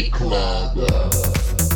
Club.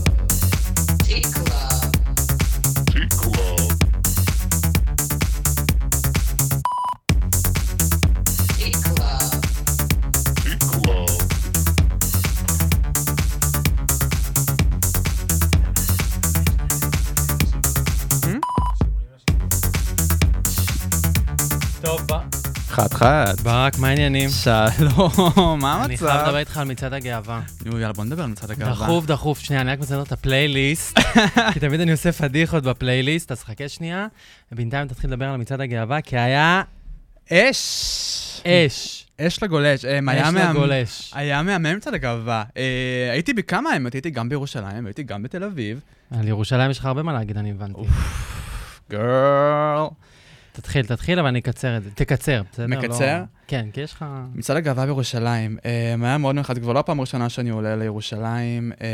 חד. ברק, מה העניינים? שלום, מה אני חייב לדבר המצב? איתך על מצעד הגאווה. נו, יאללה, בוא נדבר על מצעד הגאווה. דחוף, דחוף, שנייה, אני רק מסדר את הפלייליסט, כי תמיד אני עושה פדיחות בפלייליסט, אז חכה שנייה, ובינתיים תתחיל לדבר על מצעד הגאווה, כי היה אש! אש, אש לגולש. אה, היה אש לגולש. היה מהמם מצעד הגאווה. אה, הייתי בכמה האמת, הייתי גם בירושלים, הייתי גם בתל אביב. על ירושלים יש לך הרבה מה להגיד, אני הבנתי. גרל. תתחיל, תתחיל, אבל אני אקצר את זה. תקצר, בסדר? מקצר? לא- כן, כי יש לך... מצעד הגאווה בירושלים, אה, היה מאוד מיוחד, כבר לא הפעם הראשונה שאני עולה לירושלים, אה,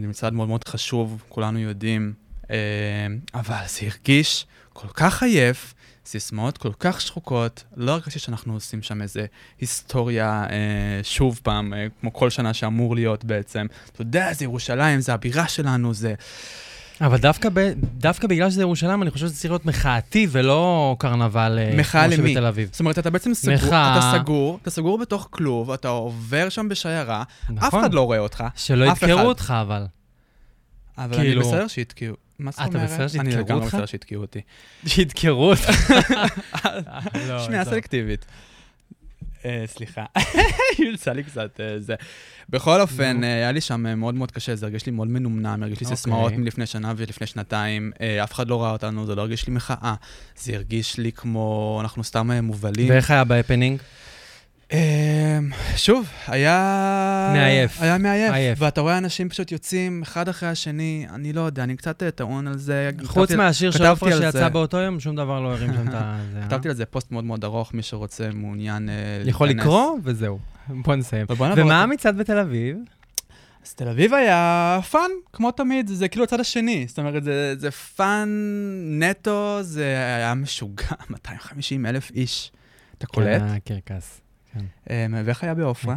זה מצעד מאוד מאוד חשוב, כולנו יודעים, אה, אבל זה הרגיש כל כך עייף, סיסמאות כל כך שחוקות, לא הרגשתי שאנחנו עושים שם איזה היסטוריה אה, שוב פעם, אה, כמו כל שנה שאמור להיות בעצם. אתה יודע, זה ירושלים, זה הבירה שלנו, זה... אבל דווקא, ב, דווקא בגלל שזה ירושלים, אני חושב שזה צריך להיות מחאתי ולא קרנבל אה, מחאה כמו למי? שבתל אביב. זאת אומרת, אתה בעצם סגור, מחאה. אתה סגור, אתה סגור בתוך כלוב, אתה עובר שם בשיירה, אף נכון. אחד לא רואה אותך. שלא אף. ידקרו אותך, אבל. אבל אני כאילו- בסדר שיתקעו. מה זאת אתה אומרת? בסדר שיתקעו אני לגמרי אותך? בסדר שיתקעו אותי. שידקרו אותך. לא, שנייה עזוב. סלקטיבית. אה, סליחה, היא יצא לי קצת אה, זה. בכל אופן. אה, היה לי שם מאוד מאוד קשה, זה הרגיש לי מאוד מנומנם, הרגיש לי אוקיי. סיסמאות מלפני שנה ולפני שנתיים, אף אחד לא ראה אותנו, זה לא הרגיש לי מחאה. זה הרגיש לי כמו, אנחנו סתם מובלים. ואיך היה בהפנינג? אה, שוב, היה... מעייף. היה מעייף. עייף. ואתה רואה אנשים פשוט יוצאים אחד אחרי השני, אני לא יודע, אני קצת אה, טעון על זה. חוץ כתבתי- מהשיר של על שיצא זה. באותו יום, שום דבר לא הרים שם את ה... זה, אה? כתבתי על זה פוסט מאוד מאוד ארוך, מי שרוצה, מעוניין אה, יכול להיכנס. לקרוא, וזהו. בוא נסיים. ומה המצעד בתל אביב? אז תל אביב היה fun, כמו תמיד, זה כאילו הצד השני. זאת אומרת, זה, זה fun נטו, זה היה משוגע, 250 אלף איש. אתה קולט? כן, קרקס. אה, ואיך היה בעופרה?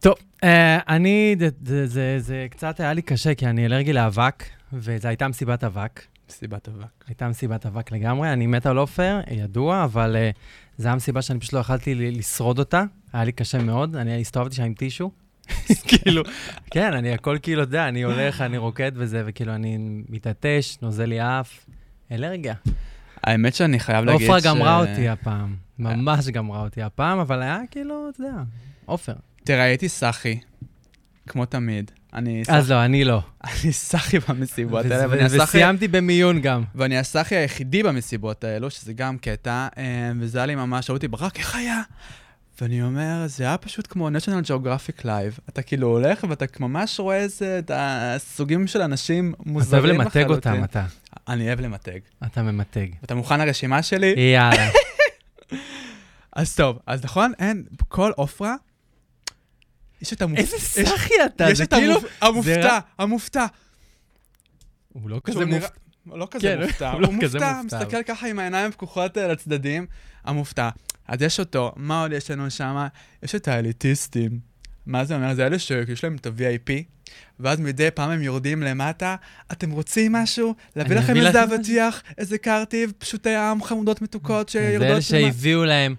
טוב, אה, אני, זה- זה- זה זה קצת היה לי קשה, כי אני אלרגי לאבק, וזו הייתה מסיבת אבק. מסיבת אבק. הייתה מסיבת אבק לגמרי, אני מת על עופר, ידוע, אבל uh, זו הייתה מסיבה שאני פשוט לא יכלתי לשרוד אותה, היה לי קשה מאוד, אני הסתובבתי שם עם טישו. כאילו, כן, אני הכל כאילו, אתה יודע, אני הולך, אני רוקד וזה, וכאילו, אני מתעטש, נוזל לי אף, אלרגיה. האמת שאני חייב להגיד ש... עופרה גמרה אותי הפעם, ממש גמרה אותי הפעם, אבל היה כאילו, אתה יודע, עופר. תראה, הייתי סאחי, כמו תמיד. אני אז סאחי- לא, אני לא. אני סאחי במסיבות האלה, ואני הסאחי- וסיימתי במיון גם. ואני הסאחי היחידי במסיבות האלו, שזה גם קטע, אה, וזה היה לי ממש, שאלו אותי, ברק, איך היה? ואני אומר, זה היה פשוט כמו national geographic live. אתה כאילו הולך ואתה ממש רואה איזה, את הסוגים של אנשים אתה אוהב מוזרים למתג לחלוטין. אותם, אתה. אני אוהב למתג. אתה ממתג. אתה מוכן לרשימה שלי? יאללה. אז טוב, אז נכון, אין, כל עופרה, יש את המופתע. איזה סאחי אתה, יש זה את כאילו... המופ- המופתע, המופתע. הוא לא כזה מופתע. הוא לא כן, כזה מופתע, הוא לא הוא כזה מופתע, מופתע. מסתכל ככה עם העיניים פקוחות אה, לצדדים, המופתע. אז יש אותו, מה עוד יש לנו שם? יש את האליטיסטים. מה זה אומר? זה אלה שיש להם את ה-VIP, ואז מדי פעם הם יורדים למטה, אתם רוצים משהו? להביא לכם איזה אבטיח, איזה קרטיב, פשוטי עם חמודות מתוקות זה אלה שיורדות. שהביאו להם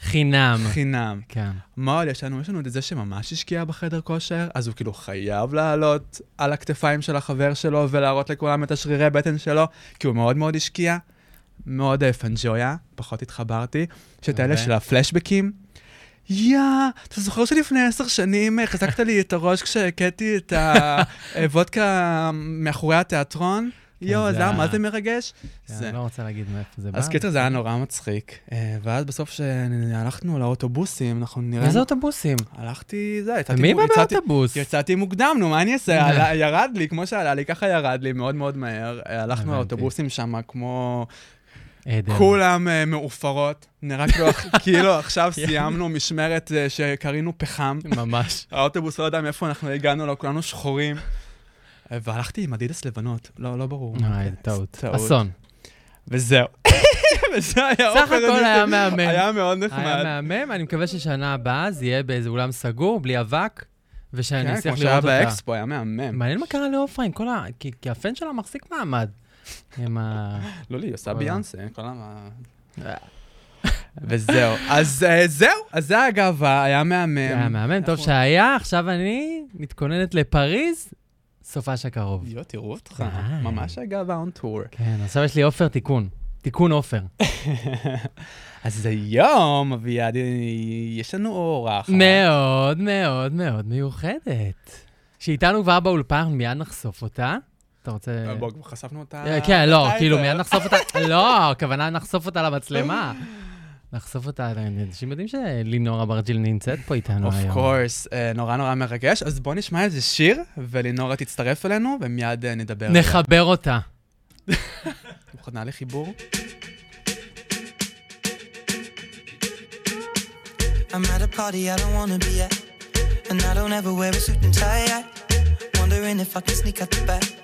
חינם. חינם. כן. מה עוד יש לנו? יש לנו את זה שממש השקיע בחדר כושר, אז הוא כאילו חייב לעלות על הכתפיים של החבר שלו ולהראות לכולם את השרירי בטן שלו, כי הוא מאוד מאוד השקיע. מאוד אה, פנג'ויה, פחות התחברתי. יש את האלה ו- של הפלשבקים. יא, אתה זוכר שלפני עשר שנים אה, חזקת לי את הראש כשהכיתי את הוודקה מאחורי התיאטרון? יואו, זה זה היה מה זה מרגש? זה. אני לא רוצה להגיד מאיפה זה בא. אז קיצר זה היה נורא מצחיק. אה, ואז בסוף שהלכנו לאוטובוסים, אנחנו נראה... איזה אוטובוסים? הלכתי, זה, יצאתי... ומי בא באוטובוס? יצאתי מוקדם, נו, מה אני אעשה? ירד לי, כמו שעלה לי, ככה ירד לי מאוד מאוד מהר. אה, הלכנו. לאוטובוסים שם כמו... כולם אה, מעופרות. נראה כאילו- כאילו עכשיו סיימנו משמרת אה, שקרינו פחם. ממש. האוטובוס לא יודע מאיפה אנחנו הגענו לו, כולנו שחורים. אה, והלכתי עם אדידס לבנות, לא לא ברור. זה. טעות. אסון. וזהו. וזה היה סך הכל. היה מהמם. היה מאוד נחמד. היה מהמם, אני מקווה ששנה הבאה זה יהיה באיזה אולם סגור, בלי אבק, ושאני כן, אצליח כמו שהיה לראות אותה. באקספו, היה מהמם. מעניין מה קרה לעופרה עם כל ה... כי הפן שלה מחזיק מעמד. עם ה... לא לי, עושה וואלה. ביאנסה, כל ה... וזהו. אז אה, זהו, אז זה הגאווה, היה מהמם. היה מהמם, טוב שהיה, עכשיו אני מתכוננת לפריז, סופש הקרוב. יו, תראו אותך, די. ממש הגאווה און טור. כן, עכשיו יש לי עופר תיקון. תיקון עופר. אז היום, אביעד, יש לנו אורח. מאוד מאוד מאוד מיוחדת. שאיתנו כבר באולפן, מיד נחשוף אותה. אתה רוצה... אה, בוא, כבר חשפנו אותה. אה, כן, לא. כאילו מיד נחשוף אותה, לא, הכוונה נחשוף אותה למצלמה. נחשוף אותה, אנשים יודעים שלינור אברג'יל נמצאת פה איתנו אוף היום. קורס, נורא נורא מרגש. אז בוא נשמע איזה שיר, ולינורה תצטרף אלינו, ומיד אה, נדבר. נחבר אותה. מוכנה לחיבור? I'm at a party I don't wanna be at. And I don't ever wear a suit and tie. Wondering if I can sneak out the back.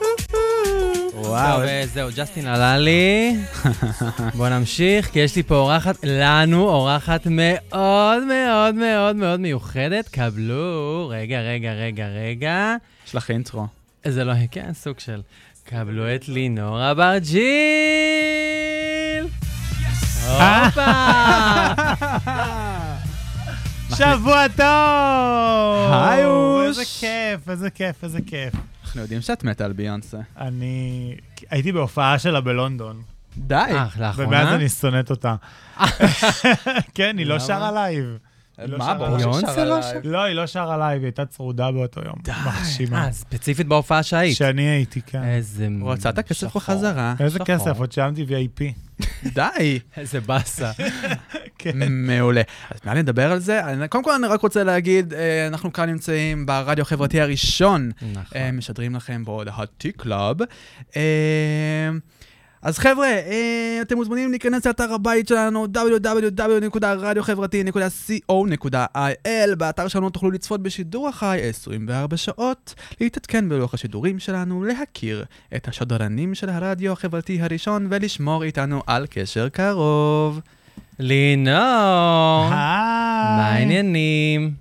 וואו, אה, זהו, ג'סטין עלה לי. בואו נמשיך, כי יש לי פה אורחת, לנו אורחת מאוד מאוד מאוד מאוד מיוחדת. קבלו, רגע, רגע, רגע, רגע. יש לך intro. זה לא, כן, סוג של... קבלו את לינור אברג'יל! הופה! שבוע טוב! היוש! איזה כיף, איזה כיף, איזה כיף. אנחנו יודעים שאת מתה על ביונסה. אני הייתי בהופעה שלה בלונדון, די. אה, ומאז לאחרונה? אני שונאת אותה. כן, היא לא? שרה live. לא מה, ברור לא עליי. שרה? לא, היא לא שרה live, היא הייתה צרודה באותו יום. מחשימה. אה, ספציפית בהופעה שהיית. שאני הייתי, כן. איזה... רוצה את הכסף. בחזרה. איזה. כסף, עוד שילמתי VIP. די. איזה באסה. כן. מעולה. אז מעל נדבר על זה. קודם כל אני רק רוצה להגיד, אה, אנחנו כאן נמצאים ברדיו החברתי הראשון, נכון. אה, משדרים לכם בעוד ה-T-Club. אה, אז חבר'ה, אה, אתם מוזמנים להיכנס לאתר הבית שלנו www.radiохברתי.co.il באתר שלנו תוכלו לצפות בשידור החי 24 שעות, להתעדכן בלוח השידורים שלנו, להכיר את השדרנים של הרדיו החברתי הראשון ולשמור איתנו על קשר קרוב. לינור, מה היי. העניינים?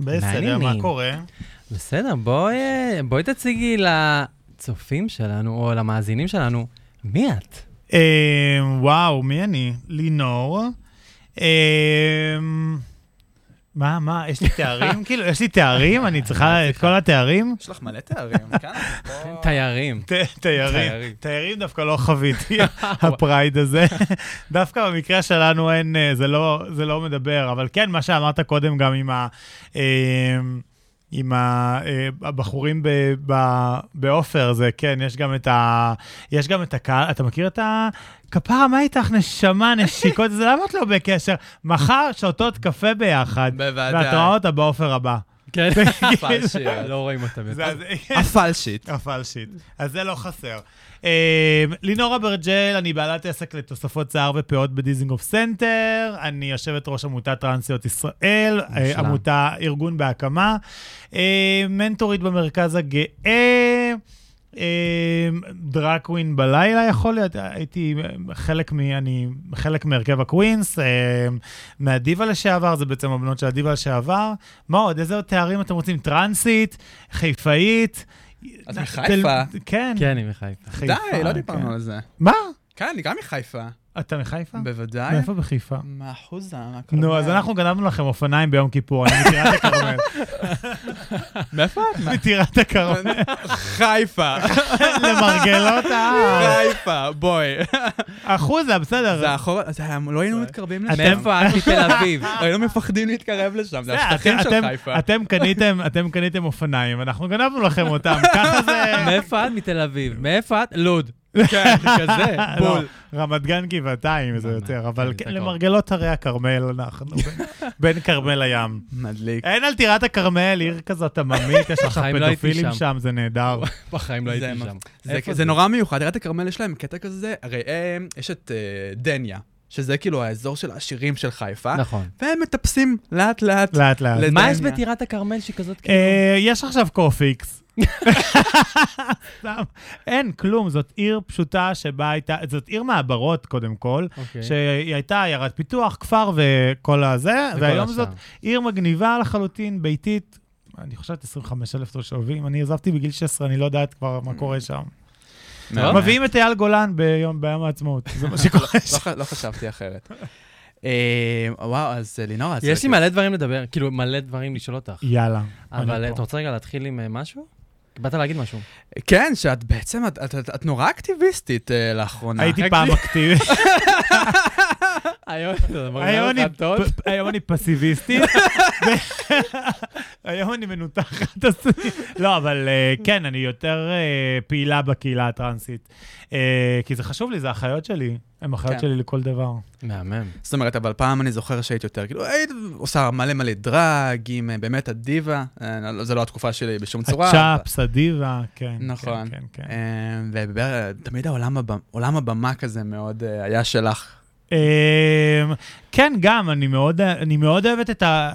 בסדר. מה קורה? בסדר, בואי בואי תציגי לצופים שלנו, או למאזינים שלנו, מי את? אה, וואו, מי אני? לינור. אה, מה, מה, יש לי תארים? כאילו, יש לי תארים? אני צריכה את כל התארים? יש לך מלא תארים, כן? בוא- תיירים. תיירים. תיירים. דווקא לא חוויתי, ה pride הזה. דווקא במקרה שלנו אין, אה, זה לא, זה לא מדבר, אבל כן, מה שאמרת קודם גם עם ה... עם אה, הבחורים בעופר, זה כן, יש גם את ה... יש גם את הקהל, אתה מכיר את ה... כפרה, מה איתך, נשמה, נשיקות, זה למה את לא בקשר? מחר שותות קפה ביחד, בוודאי. ואת רואה אותה בעופר הבא. כן. bullshit. לא רואים אותם יותר. ה bullshit. ה bullshit. אז זה לא חסר. אה, לינור אברג'ל, אני בעלת עסק לתוספות שיער ופאות בדיזינגוף סנטר, אני יושבת ראש עמותת טרנסיות ישראל, אה. עמותה, ארגון בהקמה, אה, מנטורית במרכז הגאה. אה, drag queen בלילה יכול להיות, הייתי חלק, מ, אני חלק מהרכב הקווינס, מהדיבה לשעבר, זה בעצם הבנות של הדיבה לשעבר. מה עוד, איזה עוד תארים אתם רוצים? טרנסית, חיפאית. את מחיפה? כן. כן, היא מחיפה. חיפה, די, לא כן. דיברנו על זה. מה? כן, אני גם מחיפה. אתה מחיפה? בוודאי. מאיפה בחיפה? מאחוזה, מה נו, אז אנחנו גנבנו לכם אופניים ביום כיפור, אני מכירה את הכרמל. מאיפה את? מכירה את הכרמל. חיפה. למרגלות ההר. חיפה, בואי. אחוזה, בסדר. זה אחורה, לא היינו מתקרבים לשם. מאיפה את מתל אביב? היינו מפחדים להתקרב לשם, זה השטחים אתם- של אתם- חיפה. אתם קניתם אופניים, אנחנו גנבנו לכם אותם, ככה זה... מאיפה את מתל אביב? מאיפה את? לוד. כן, כזה, לא, בול. רמת גן גבעתיים זה ממש, יותר, אבל למרגלות הרי הכרמל אנחנו, בין- כרמל לים. מדליק. אין על טירת הכרמל, עיר כזאת עממית, יש לך לא פדופילים שם. זה נהדר. בחיים לא הייתי שם. זה- נורא מיוחד, עיריית הכרמל יש להם קטע כזה, הרי אה, יש את אה, דניה, שזה כאילו האזור של העשירים של חיפה, נכון. והם מטפסים לאט לאט. לאט לאט. לדניה. מה יש בטירת הכרמל שהיא כזאת כאילו? אה, יש עכשיו קופיקס. סתם. אין, כלום, זאת עיר פשוטה שבה הייתה, זאת עיר מעברות קודם כל, אוקיי. שהיא הייתה עיירת פיתוח, כפר וכל הזה, והיום השאר. זאת עיר מגניבה לחלוטין, ביתית, אני חושבת 25 אלף תושבים, אני עזבתי בגיל 16, אני לא יודעת כבר מה קורה שם. מביאים את אייל גולן ביום, העצמאות, זה מה שקורה לא. ח- לא חשבתי אחרת. אה, וואו, אז אה, לינור, אז- יש לי מלא דברים לדבר, כאילו מלא דברים לשאול אותך. יאללה. אבל אתה. רוצה רגע להתחיל עם אה, משהו? באת להגיד משהו. כן, שאת בעצם, את- את- את את נורא אקטיביסטית אה, לאחרונה. הייתי פעם אקטיבית. היום היום אני, פ- היום אני מנותחת. לא, אבל אה, כן, אני יותר אה, פעילה בקהילה הטרנסית. אה, כי זה חשוב לי, זה אחיות שלי. הן אחיות כן. שלי לכל דבר. מהמם. זאת אומרת, אבל פעם אני זוכר שהיית יותר, כאילו, היית עושה מלא מלא דרג, עם באמת הדיבה, אה, לא- זה לא התקופה שלי בשום צורה. הצ'אפס, הדיבה, כן. נכון. כן, כן, כן. ותמיד העולם הבמה- עולם הבמה כזה מאוד היה שלך. אמ, כן, גם, אני מאוד, אני מאוד אוהבת את ה...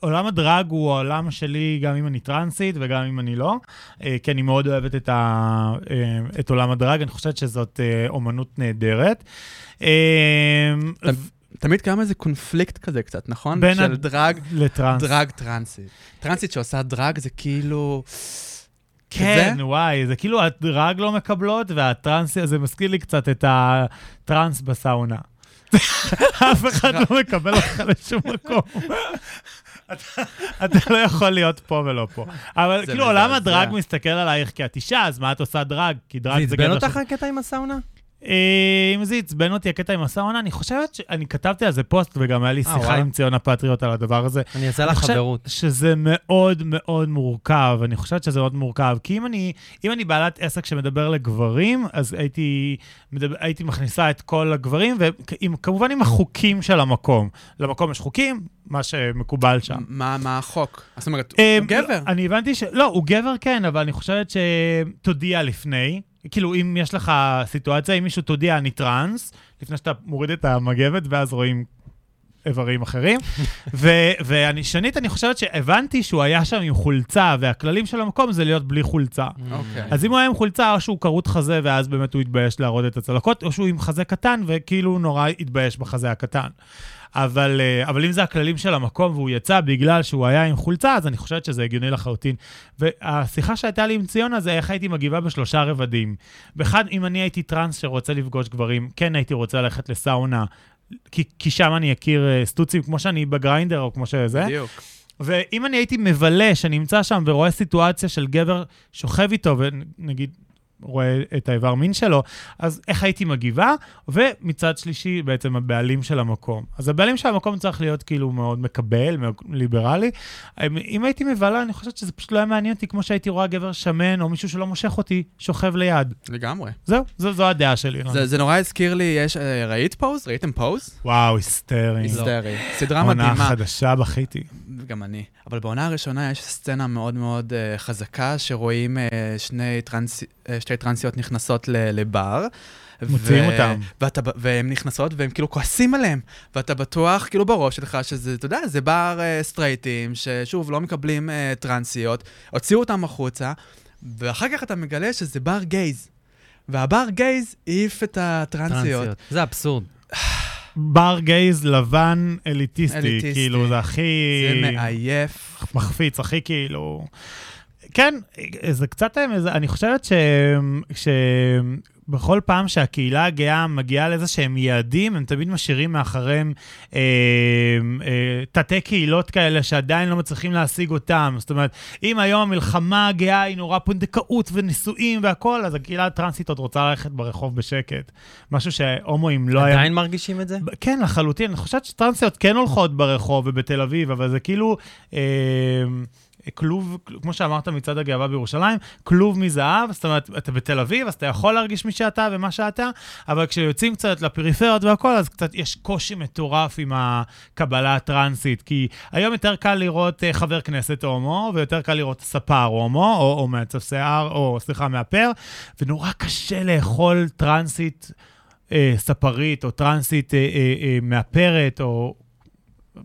עולם הדרג הוא העולם שלי, גם אם אני טרנסית וגם אם אני לא, אה, כי אני מאוד אוהבת את, ה, אה, את עולם הדרג, אני חושבת שזאת אה, אומנות נהדרת. אמ, תמיד קיים איזה קונפליקט כזה קצת, נכון? בין של הד- דרג, לטרנס. דרג טרנסית. טרנסית שעושה דרג זה כאילו... כן, כזה? וואי, זה כאילו הדרג לא מקבלות, והטרנסי, זה מזכיר לי קצת את הטרנס בסאונה. אף אחד לא מקבל אותך לשום מקום. אתה- לא יכול להיות פה ולא פה. אבל כאילו עולם מזעזע. הדרג מסתכל עלייך כי את אישה, אז מה את עושה דרג? כי זה דרג זה עצבן אותך הקטע עם הסאונה? אה, אם זה עצבן אותי, הקטע עם הסאונה, אני חושבת שאני כתבתי על זה פוסט, וגם היה לי אה, שיחה. עם ציון הפטריוט על הדבר הזה. אני אעשה לך חברות. שזה מאוד מאוד מורכב, אני חושבת שזה מאוד מורכב. כי אם אני, אם אני בעלת עסק שמדבר לגברים, אז הייתי, מדבר, הייתי מכניסה את כל הגברים, וכמובן עם החוקים של המקום. למקום יש חוקים, מה שמקובל שם. מה מה החוק? זאת אומרת, אה, הוא גבר. אני הבנתי ש... לא, הוא גבר כן, אבל אני חושבת שתודיע לפני. כאילו, אם יש לך סיטואציה, אם מישהו תודיע, אני טראנס, לפני שאתה מוריד את המגבת, ואז רואים איברים אחרים. ו- ואני, שנית, אני חושבת שהבנתי שהוא היה שם עם חולצה, והכללים של המקום זה להיות בלי חולצה. אוקיי. אז אם הוא היה עם חולצה, או שהוא כרות חזה, ואז באמת הוא התבייש להראות את הצלקות, או שהוא עם חזה קטן, וכאילו הוא נורא התבייש בחזה הקטן. אבל, אה, אבל אם זה הכללים של המקום והוא יצא בגלל שהוא היה עם חולצה, אז אני חושבת שזה הגיוני לחלוטין. והשיחה שהייתה לי עם ציונה זה איך הייתי מגיבה בשלושה רבדים. באחד, אם אני הייתי טראנס שרוצה לפגוש גברים, כן הייתי רוצה ללכת לסאונה כי, כי שם אני אכיר אה, סטוצים כמו שאני בגריינדר או כמו שזה. בדיוק. ואם אני הייתי מבלה, שנמצא שם ורואה סיטואציה של גבר שוכב איתו, ונגיד רואה את האיבר מין שלו, אז איך הייתי מגיבה? ומצד שלישי, בעצם הבעלים של המקום. אז הבעלים של המקום צריך להיות כאילו מאוד מקבל, מאוד ליברלי. אם הייתי מבלה, אני חושבת שזה פשוט לא היה מעניין אותי, כמו שהייתי רואה גבר שמן, או מישהו שלא מושך אותי, שוכב ליד. לגמרי. זהו, זו, זו הדעה שלי. זה, זה נורא הזכיר לי, יש, אה, ראית פוז? ראיתם פוז? וואו, היסטרי. היסטרי. סדרה עונה מדהימה. חדשה, בכיתי. גם אני. אבל בעונה הראשונה יש סצנה מאוד מאוד uh, חזקה, שרואים uh, שני טרנס, שתי טרנסיות נכנסות לבר. מוציאים אותם. ואתה, והן נכנסות והם כאילו כועסים עליהם. ואתה בטוח, כאילו בראש שלך, שזה, אתה יודע, זה בר uh, סטרייטים, ששוב, לא מקבלים uh, טרנסיות, הוציאו אותם החוצה, ואחר כך אתה מגלה שזה בר גייז. והבר גייז העיף את הטרנסיות. טרנסיות. זה אבסורד. בר גייז לבן אליטיסטי, אליטיסטי. כאילו, זה הכי... זה מעייף. מחפיץ, הכי כאילו... כן, זה קצת, אני חושבת ש... שבכל פעם שהקהילה הגאה מגיעה לאיזה שהם יעדים, הם תמיד משאירים מאחריהם אה, אה, תתי קהילות כאלה שעדיין לא מצליחים להשיג אותם. זאת אומרת, אם היום המלחמה הגאה היא נורא פונדקאות ונישואים והכול, אז הקהילה הטרנסית עוד רוצה ללכת ברחוב בשקט. משהו שהומואים לא היה... עדיין מרגישים את זה? כן, לחלוטין. אני חושבת שטרנסיות כן הולכות ברחוב ובתל אביב, אבל זה כאילו אה, כלוב, כמו שאמרת מצעד הגאווה בירושלים, כלוב מזהב, זאת אומרת, אתה בתל אביב, אז אתה יכול להרגיש מי שאתה ומה שאתה, אבל כשיוצאים קצת לפריפריות והכל, אז קצת יש קושי מטורף עם הקבלה הטרנסית, כי היום יותר קל לראות אה, חבר כנסת הומו, ויותר קל לראות ספר הומו, או, או מעצב שיער, או סליחה, מאפר, ונורא קשה לאכול טרנסית. אה, ספרית או טרנסית אה, אה, אה, מאפרת או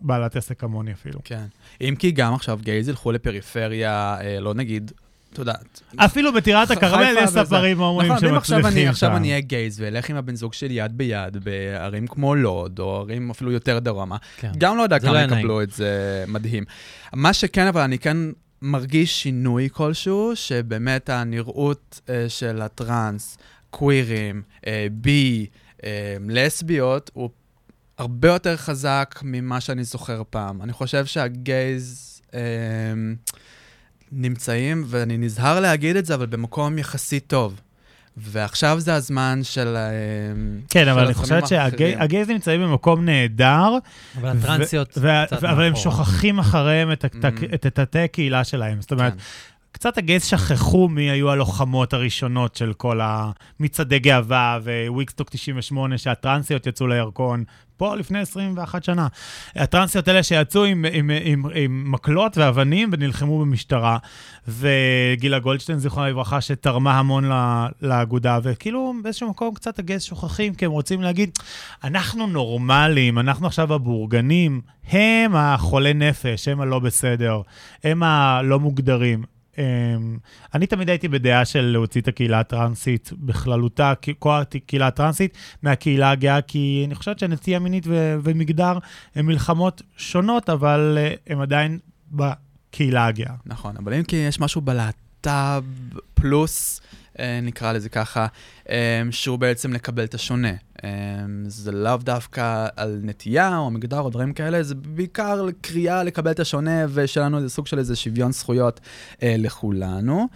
בעלת עסק כמוני אפילו. כן. אם כי גם עכשיו גייז ילכו לפריפריה, אה, לא נגיד, אתה יודע. אפילו בטירת הכרמל יש. ספרים הומואים נכון, ואם עכשיו אני, שמצליחים עכשיו שם. אני אהיה גייז ואלך עם הבן זוג שלי יד ביד בערים כמו לוד, או ערים אפילו יותר דרומה, כן. גם לא יודע כמה לא יקבלו את זה מדהים. מה שכן, אבל אני כן מרגיש שינוי כלשהו, שבאמת הנראות אה, של הטראנס, קווירים, אה, בי, אה, לסביות, הוא הרבה יותר חזק ממה שאני זוכר פעם. אני חושב שהגייז אה, נמצאים, ואני נזהר להגיד את זה, אבל במקום יחסית טוב. ועכשיו זה הזמן של... אה, כן, של אבל אני חושבת. שהגייז נמצאים במקום נהדר, אבל הטרנסיות ו- ו- אבל הם. שוכחים אחריהם את ה- Mm. את התתי הקהילה שלהם. זאת אומרת, כן. קצת הגייז שכחו מי היו הלוחמות הראשונות של כל המצעדי גאווה וויקסטוק 98, שהטרנסיות יצאו לירקון, פה לפני 21 שנה. הטרנסיות האלה שיצאו עם, עם, עם, עם מקלות ואבנים ונלחמו במשטרה. וגילה גולדשטיין, זיכרונה לברכה, שתרמה המון לאגודה, וכאילו באיזשהו מקום קצת הגייז שוכחים, כי הם רוצים להגיד, אנחנו נורמלים, אנחנו עכשיו הבורגנים, הם החולי נפש, הם הלא בסדר, הם הלא מוגדרים. אמ, אני תמיד הייתי בדעה של להוציא את הקהילה הטרנסית בכללותה, כל הקהילה הטרנסית, מהקהילה הגאה, כי אני חושבת שנטייה מינית ו- ומגדר הן מלחמות שונות, אבל אה, הן עדיין בקהילה הגאה. נכון, אבל אם כי יש משהו בלהט"ב פלוס, אה, נקרא לזה ככה, אה, שהוא בעצם לקבל את השונה. אה, זה לאו דווקא על נטייה או מגדר או דברים כאלה, זה בעיקר קריאה לקבל את השונה, ושלנו זה סוג של איזה שוויון זכויות אה, לכולנו.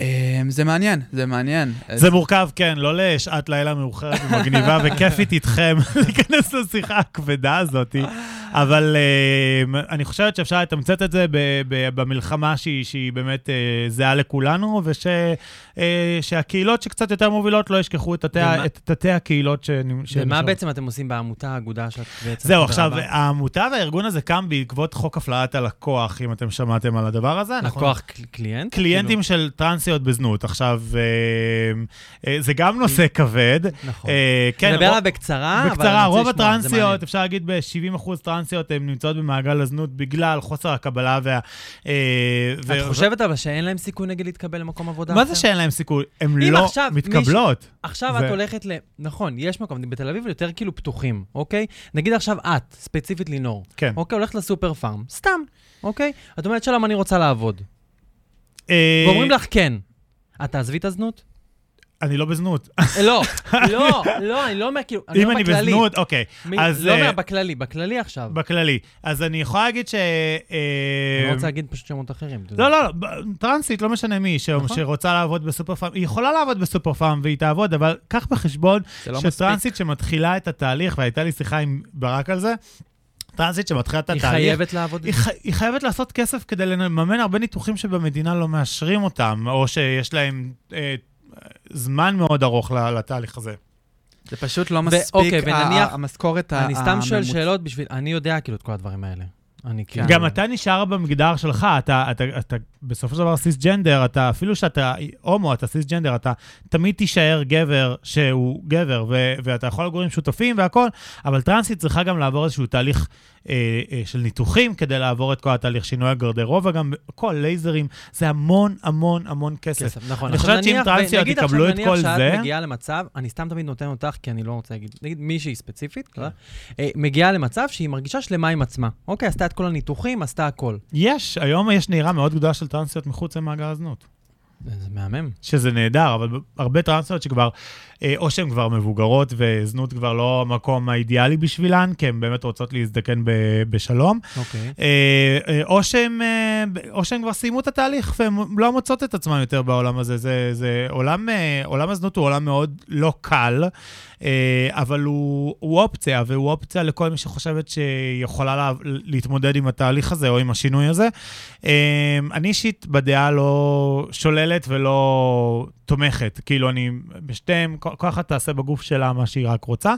אה, זה מעניין, זה מעניין. זה מורכב, כן, לא לשעת לילה מאוחרת ומגניבה וכיפית איתכם להיכנס לשיחה הכבדה הזאת, אבל אה, אני חושבת שאפשר לתמצת את זה ב- ב- במלחמה שהיא, באמת אה, זהה לכולנו, ושהקהילות שקצת יותר מובילות לא ישכחו את תתי, הקהילות שנשארו. ומה בעצם אתם עושים בעמותה, האגודה שאת בעצם... זהו, עכשיו? העמותה והארגון הזה קם בעקבות חוק הפללת הלקוח, אם אתם שמעתם על הדבר הזה. לקוח קל- קליינט? קליינטים של טרנסיות בזנות. עכשיו, אה, אה, זה גם נושא כבד. נכון. אה, כן, נדבר רוב- עליו בקצרה, אבל בקצרה, אני רוצה רוב הטרנסיות. אפשר להגיד ב-70% טרנסיות, הן נמצאות במעגל הזנות בגלל חוסר הקבלה וה... אה, ו- את חושבת אבל שאין להם סיכוי נגיד להתקבל למקום עבודה מה אחר? זה שאין להם סיכוי? הן לא עכשיו מתקבלות. עכשיו זה- את הולכת ל... נכון, יש מקום, בתל אביב יותר כאילו פתוחים, אוקיי? נגיד עכשיו את, ספציפית לינור, כן. אוקיי? הולכת לסופר פארם, סתם, אוקיי? את אומרת שלום, אני רוצה לעבוד. אה, ואומרים לך כן. את תעזבי את הזנות? אני לא בזנות. לא, לא, לא, אני לא אומר כאילו, אני אם אומר אני בכללי. בזנות, אוקיי. אז, לא אה, אומר בכללי, בכללי עכשיו. בכללי. אז אני יכול להגיד ש... אני אה, לא רוצה להגיד פשוט שמות אחרים. לא, לא, לא, טרנסית, לא משנה מי, נכון. שרוצה לעבוד בסופר פארם, היא יכולה לעבוד בסופר פארם והיא תעבוד, אבל קח בחשבון לא. שטרנסית שמתחילה את התהליך, והייתה לי שיחה עם ברק על זה, טרנסית שמתחילה את היא התהליך, חייבת לעבוד. היא, ח... היא חייבת לעשות כסף כדי לממן הרבה ניתוחים שבמדינה לא מאשרים אותם, או שיש להם אה, זמן מאוד ארוך ל- לתהליך הזה. זה פשוט לא ו- מספיק, אוקיי, ונניח- המשכורת ה- אני סתם שואל שאלות בשביל, אני יודע כאילו את כל הדברים האלה. אני כאילו... גם אתה נשאר במגדר שלך, אתה, אתה, אתה בסופו של דבר סיסג'נדר, אתה, אפילו שאתה הומו, אתה סיסג'נדר, אתה תמיד תישאר גבר שהוא גבר, ו, ואתה יכול לגור עם שותפים והכול, אבל טרנסית צריכה גם לעבור איזשהו תהליך אה, אה, של ניתוחים כדי לעבור את כל התהליך שינוי הגרדרובה, גם כל לייזרים, זה המון המון המון כסף. כסף, נכון. אני עכשיו חושבת שאם נניח- טרנסיות יקבלו עכשיו, את כל נניח זה- שאת מגיעה למצב, אני סתם תמיד נותן אותך, כי אני לא רוצה להגיד, נגיד מישהי ספציפית, אתה יודע, אה, מגיעה למצב שהיא מרגישה שלמה עם עצמה. אוקיי, עשתה את כל הניתוחים, עשתה הכל. יש, היום יש נהירה מאוד גדולה של טרנסיות מחוץ למעגל הזנות. זה מהמם. שזה נהדר, אבל הרבה טרנסיות שכבר, אה, או שהן כבר מבוגרות וזנות כבר לא המקום האידיאלי בשבילן, כי הן באמת רוצות להזדקן ב- בשלום, אוקיי. אה, אה, או שהן או שהן כבר סיימו את התהליך והן לא מוצאות את עצמן יותר בעולם הזה. זה, זה עולם, עולם הזנות הוא עולם מאוד לא קל, אבל הוא, הוא אופציה, והוא אופציה לכל מי שחושבת שהיא יכולה לה, להתמודד עם התהליך הזה או עם השינוי הזה. אני אישית בדעה לא שוללת ולא תומכת. כאילו, אני בשתיהם, כל אחת תעשה בגוף שלה מה שהיא רק רוצה.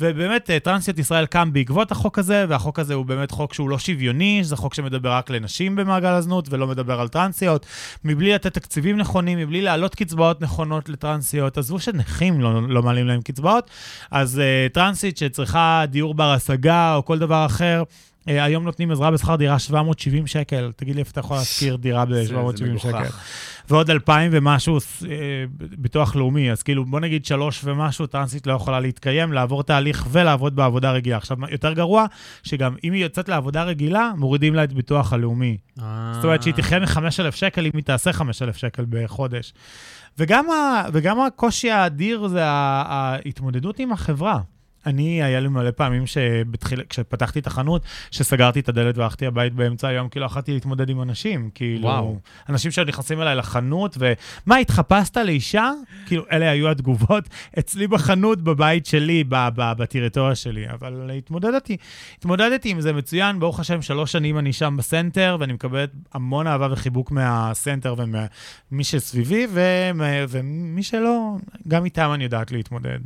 ובאמת, אה, טרנסיות ישראל קם בעקבות החוק הזה, והחוק הזה הוא באמת חוק שהוא לא שוויוני, זה חוק שמדבר רק לנשים במעגל הזנות ולא מדבר על טרנסיות, מבלי לתת תקציבים נכונים, מבלי להעלות קצבאות נכונות לטרנסיות. עזבו שנכים לא, לא מעלים להם קצבאות, אז uh, טרנסית שצריכה דיור בר השגה או כל דבר אחר, היום נותנים עזרה בשכר דירה 770 שקל. תגיד לי איפה אתה יכול להשכיר דירה זה- זה ב-770 שקל. ועוד 2,000 ומשהו אה, ביטוח לאומי, אז כאילו בוא נגיד שלוש ומשהו, טרנסית לא יכולה להתקיים, לעבור תהליך ולעבוד בעבודה רגילה. עכשיו, יותר גרוע, שגם אם היא יוצאת לעבודה רגילה, מורידים לה את ביטוח הלאומי. זאת אומרת שהיא תחיה מ-5,000 שקל אם היא תעשה 5,000 שקל בחודש. וגם, ה, וגם הקושי האדיר זה ההתמודדות עם החברה. אני, היה לי מלא פעמים שבתחיל, כשפתחתי את החנות, שסגרתי את הדלת והלכתי הבית באמצע היום, כי לא יכולתי להתמודד עם אנשים. כאילו, וואו. אנשים שנכנסים אליי לחנות, ומה, התחפשת לאישה? כאילו, אלה היו התגובות אצלי בחנות, בבית שלי, בטריטוריה שלי. אבל התמודדתי, התמודדתי עם זה מצוין, ברוך השם, שלוש שנים אני שם בסנטר, ואני מקבלת המון אהבה וחיבוק מהסנטר וממי שסביבי, ומי שלא, גם איתם אני יודעת להתמודד.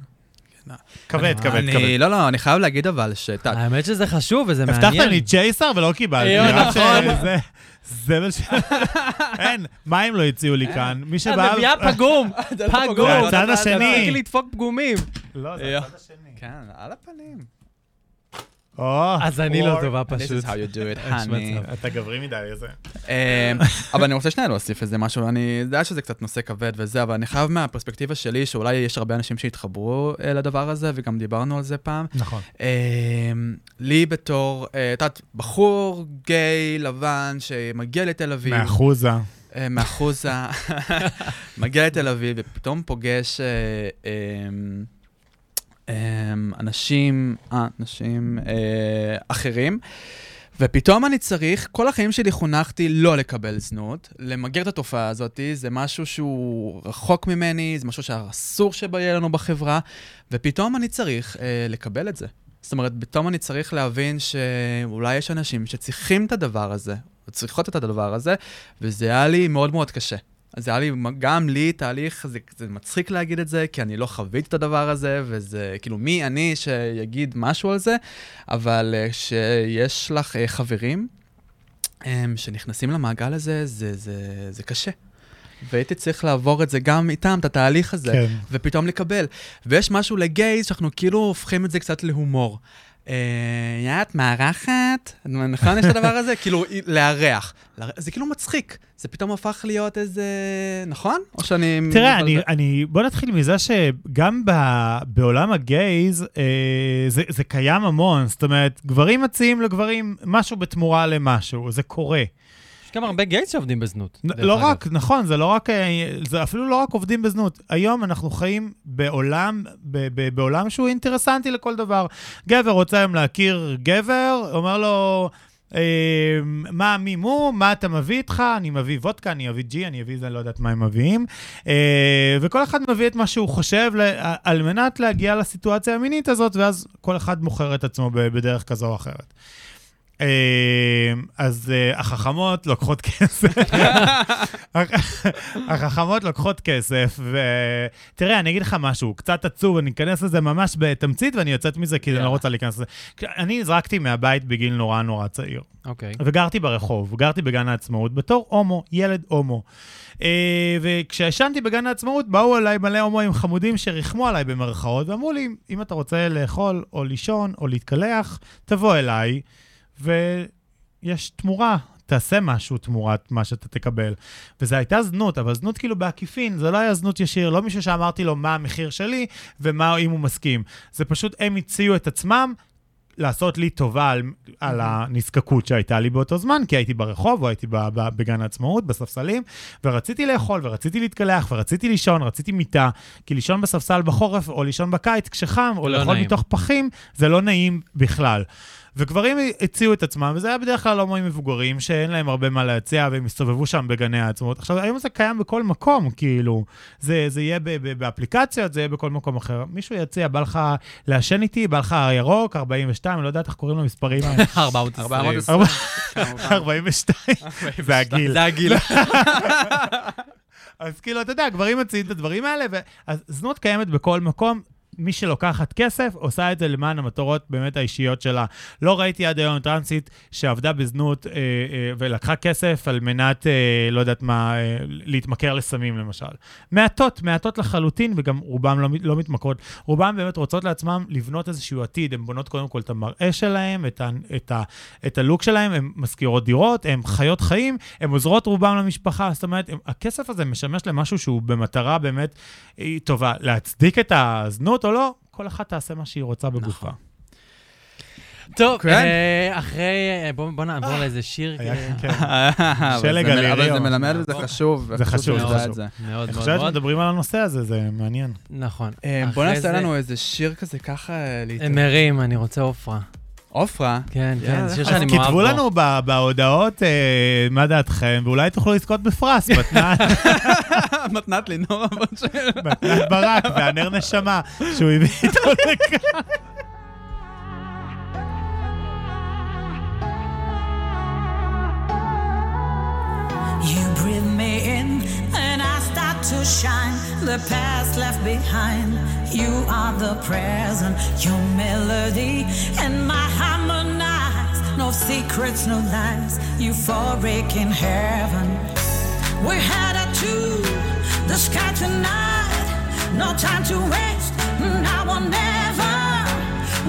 כבד, כבד, אני- כבד. לא, לא, אני חייב להגיד אבל שאתה... האמת שזה חשוב וזה מעניין. הבטחת לי צ'ייסר ולא קיבלתי. נכון. זה מה ש... אין, מים לא הציעו לי כאן. מי את שבא... מביאה פגום, פגום. מהצד השני. תפסיקי לדפוק פגומים. לא, זה הצד השני. כן, על הפנים. או, אז אני לא טובה This פשוט. is how you do it, honey. אתה גברי מדי לזה. אה, אבל אני רוצה שנייה להוסיף איזה משהו, אני יודע שזה קצת נושא כבד וזה, אבל אני חייב מהפרספקטיבה שלי, שאולי יש הרבה אנשים שהתחברו אה, לדבר הזה, וגם דיברנו על זה פעם. נכון. אה, לי בתור, אה, את יודעת, בחור גיי, לבן, שמגיע לתל אביב, מאחוזה. אה, מאחוזה, מגיע לתל אביב ופתאום פוגש אה, אנשים, אה, אנשים אה, אחרים. ופתאום אני צריך, כל החיים שלי חונכתי לא לקבל זנות, למגר את התופעה הזאת, זה משהו שהוא רחוק ממני, זה משהו שאסור שיהיה לנו בחברה, ופתאום אני צריך אה, לקבל את זה. זאת אומרת, פתאום אני צריך להבין שאולי יש אנשים שצריכים את הדבר הזה, או צריכות את הדבר הזה, וזה היה לי מאוד מאוד קשה. אז זה היה לי, גם לי תהליך, זה, זה מצחיק להגיד את זה, כי אני לא חוויתי את הדבר הזה, וזה כאילו מי אני שיגיד משהו על זה, אבל אה, שיש לך אה, חברים הם, שנכנסים למעגל הזה, זה, זה, זה קשה. והייתי צריך לעבור את זה גם איתם, את התהליך הזה, כן. ופתאום לקבל. ויש משהו לגייז שאנחנו כאילו הופכים את זה קצת להומור. אה, יא, את מארחת? נכון, יש את הדבר הזה? כאילו, לארח. לארח- זה כאילו מצחיק. זה פתאום הפך להיות איזה... נכון? או שאני... תראה, אני, אני, בוא נתחיל מזה שגם ב, בעולם הגייז אה, זה, זה קיים המון. זאת אומרת, גברים מציעים לגברים משהו בתמורה למשהו, זה קורה. גם הרבה גייס שעובדים בזנות. לא. רק, נכון, זה לא רק, אה, זה אפילו לא רק עובדים בזנות. היום אנחנו חיים בעולם, בעולם שהוא אינטרסנטי לכל דבר. גבר רוצה היום להכיר גבר, אומר לו, אה, מה המימו, מה אתה מביא איתך? אני מביא וודקה, אני אביא ג'י, אני אביא זה, אני לא יודעת מה הם מביאים. אה, וכל אחד מביא את מה שהוא חושב על מנת להגיע לסיטואציה המינית הזאת, ואז כל אחד מוכר את עצמו בדרך כזו או אחרת. אה, אז אה, החכמות לוקחות כסף. החכמות לוקחות כסף, ותראה, אני אגיד לך משהו, קצת עצוב, אני אכנס לזה ממש בתמצית, ואני יוצאת מזה כי אני לא. רוצה להיכנס לזה. אני נזרקתי מהבית בגיל נורא נורא צעיר, אוקיי. וגרתי ברחוב, גרתי בגן העצמאות, בתור הומו, ילד הומו. אה, וכשישנתי בגן העצמאות, באו אליי מלא הומואים חמודים שריחמו עליי במרכאות, ואמרו לי, אם אתה רוצה לאכול או לישון או להתקלח, תבוא אליי, ויש תמורה. תעשה משהו תמורת מה שאתה תקבל. וזו הייתה זנות, אבל זנות כאילו בעקיפין, זה לא היה זנות ישיר, לא מישהו שאמרתי לו מה המחיר שלי ומה אם הוא מסכים. זה פשוט, הם הציעו את עצמם לעשות לי טובה על, על הנזקקות שהייתה לי באותו זמן, כי הייתי ברחוב או הייתי בגן העצמאות, בספסלים, ורציתי לאכול, ורציתי להתקלח, ורציתי לישון, רציתי מיטה, כי לישון בספסל בחורף או לישון בקיץ כשחם, או לא לאכול נעים. מתוך פחים, זה לא נעים בכלל. וגברים הציעו את עצמם, וזה היה בדרך כלל הומואים מבוגרים, שאין להם הרבה מה להציע, והם הסתובבו שם בגני העצמאות. עכשיו, היום זה קיים בכל מקום, כאילו, זה, זה יהיה ב, ב, באפליקציות, זה יהיה בכל מקום אחר. מישהו יציע, בא לך לעשן איתי, בא לך ירוק, 42, אני לא יודעת איך קוראים למספרים האלה. 420. 420. 42, זה הגיל. זה הגיל. אז כאילו, אתה יודע, גברים מציעים את הדברים האלה, ו... אז זנות קיימת בכל מקום. מי שלוקחת כסף, עושה את זה למען המטרות באמת האישיות שלה. לא ראיתי עד היום טרנסית שעבדה בזנות אה, אה, ולקחה כסף על מנת, אה, לא יודעת מה, אה, להתמכר לסמים למשל. מעטות, מעטות לחלוטין, וגם רובם לא, לא מתמכרות. רובם באמת רוצות לעצמם לבנות איזשהו עתיד. הן בונות קודם כל את המראה שלהם, את, את, את הלוק שלהם, הן משכירות דירות, הן חיות חיים, הן עוזרות רובם למשפחה. זאת אומרת, הם, הכסף הזה משמש למשהו שהוא במטרה באמת אה, טובה. להצדיק את הזנות או לא, כל אחת תעשה מה שהיא רוצה בגופה. טוב, כן. אה, אחרי... אה, בואו בוא נעבור לאיזה שיר. היה- אה, כן. אבל שלג זה על מל- אבל. זה מלמד וזה נכון. חשוב. זה חשוב, זה חשוב. מאוד אני מאוד. שמדברים על הנושא הזה, זה מעניין. נכון. אה, בוא אחרי נעשה זה- לנו איזה שיר כזה ככה אה, להתאמן. מרים, אני רוצה עופרה. עופרה. כן, כן. זה שיר אז שאני מאוהב בו. כתבו לנו בהודעות אה, מה דעתכם, ואולי תוכלו לזכות בפרס, מתנת מתנת לינור הבן מתנת ברק והנר נשמה, שהוא הביא איתו לכאן. You breathe me in, and I start to shine. The past left behind. You are the present, your melody, and my harmonize. No secrets, no lies. Euphoric in heaven. We're headed to the sky tonight. No time to waste, now or never.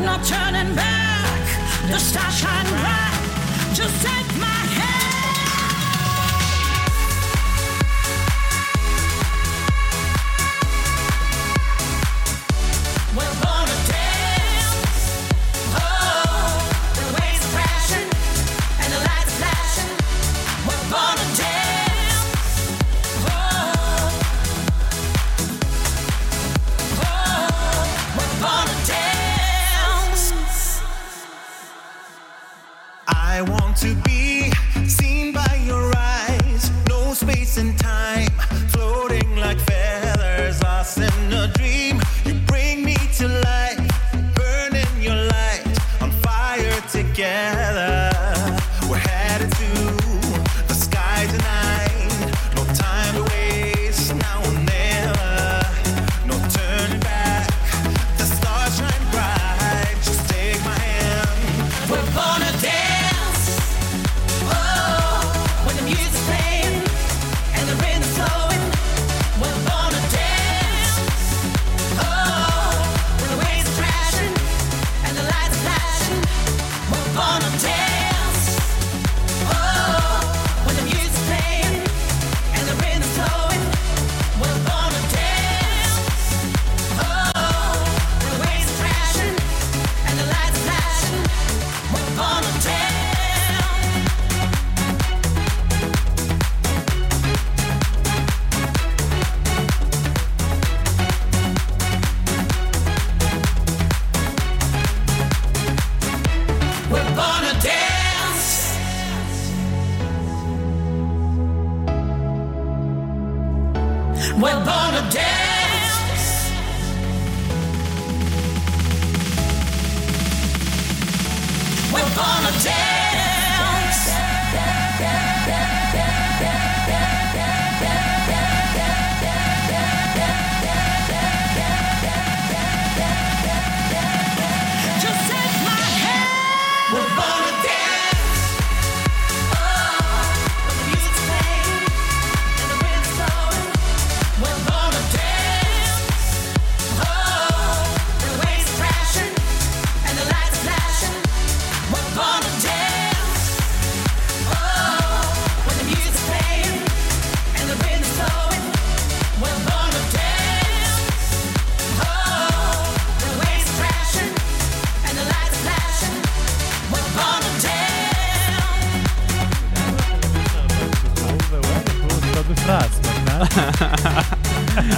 No turning back. The stars shine bright. Just take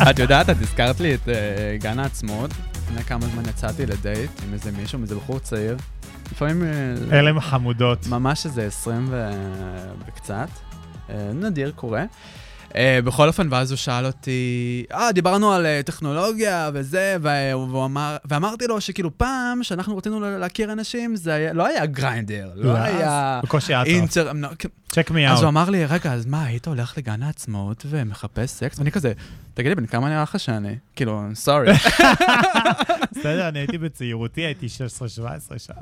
את יודעת, את הזכרת לי את אה, גן העצמאות. לפני כמה זמן יצאתי לדייט עם איזה מישהו, איזה בחור צעיר. לפעמים... אה, אלה הם חמודות. ממש איזה 20 ו... וקצת. אה, נדיר קורה. אה, בכל אופן, ואז הוא שאל אותי, אה, דיברנו על אה, טכנולוגיה וזה, והוא והוא אמר, ואמרתי לו שכאילו פעם, שאנחנו רצינו לה- להכיר אנשים, זה היה, לא היה Grindr, לא היה בקושי אטרף. אינטר... check me אז הוא out. אמר לי, רגע, אז מה, היית הולך לגן העצמאות ומחפש סקס? ואני כזה, תגיד לי, בן כמה נראה לך שאני? כאילו, סורי. בסדר, אני הייתי בצעירותי, הייתי 16-17 שם.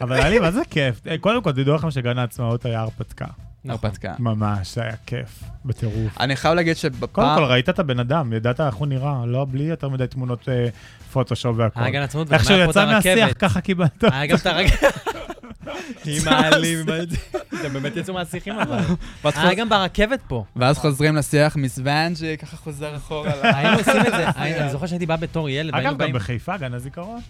אבל היה לי, מה זה כיף? אה, קודם כל, תדעו לכם שגן העצמאות היה הרפתקה. הרפתקה. ממש, היה כיף, בטירוף. אני חייב להגיד קודם שבפעם... כל, ראית את הבן אדם, ידעת איך הוא נראה, לא בלי יותר מדי תמונות אה, פוטושופ והכל. היה גן עצמאות, איך שהוא יצא את מהשיח, הרכבת. ככה קיבלת. היה גם את הרגע... עם העלים, עם ה- אתם באמת יצאו מהשיחים אבל. היה גם ברכבת פה. ואז חוזרים לשיח, מיס ואנג'י, ככה חוזר אחורה. היינו עושים את זה, אני זוכר שהייתי בא בתור ילד, והיינו אגב, גם. בחיפה, גן הזיכרון.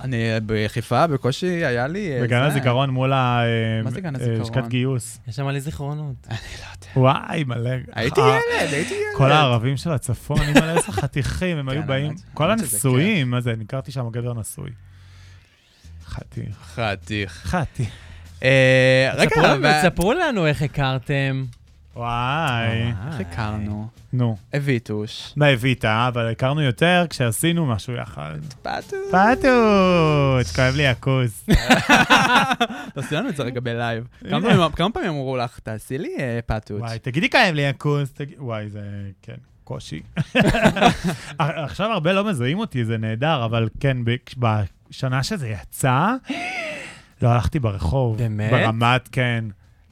אני בחיפה, בקושי היה לי... אה, בגן. הזיכרון מול ה... אה, מה זה גן אה, הזיכרון? לשכת גיוס. יש שם מלא זיכרונות. אני לא יודע. וואי, מלא. הייתי ילד, הייתי ילד. כל הערבים של הצפון, אני מלא איזה חתיכים, הם היו כן, באים. האמת- כל הנשואים, מה זה, אני הכרתי שם גבר נשוי. חתיך. חתיך. חתיך. רגע, ספרו לנו איך הכרתם. וואי. איך הכרנו? נו. הביטוש. מה הבאת, אבל הכרנו יותר כשעשינו משהו יחד. פטו. פטוט, כואב לי הכוס. תעשי לנו את זה רגע בלייב. כמה פעמים- אמרו לך, תעשי לי אה, פטוץ'. וואי, תגידי כואב לי הכוס. וואי, זה, כן, קושי. עכשיו הרבה לא מזהים אותי, זה נהדר, אבל כן, בשנה שזה יצא, לא הלכתי ברחוב. באמת? ברמת, כן.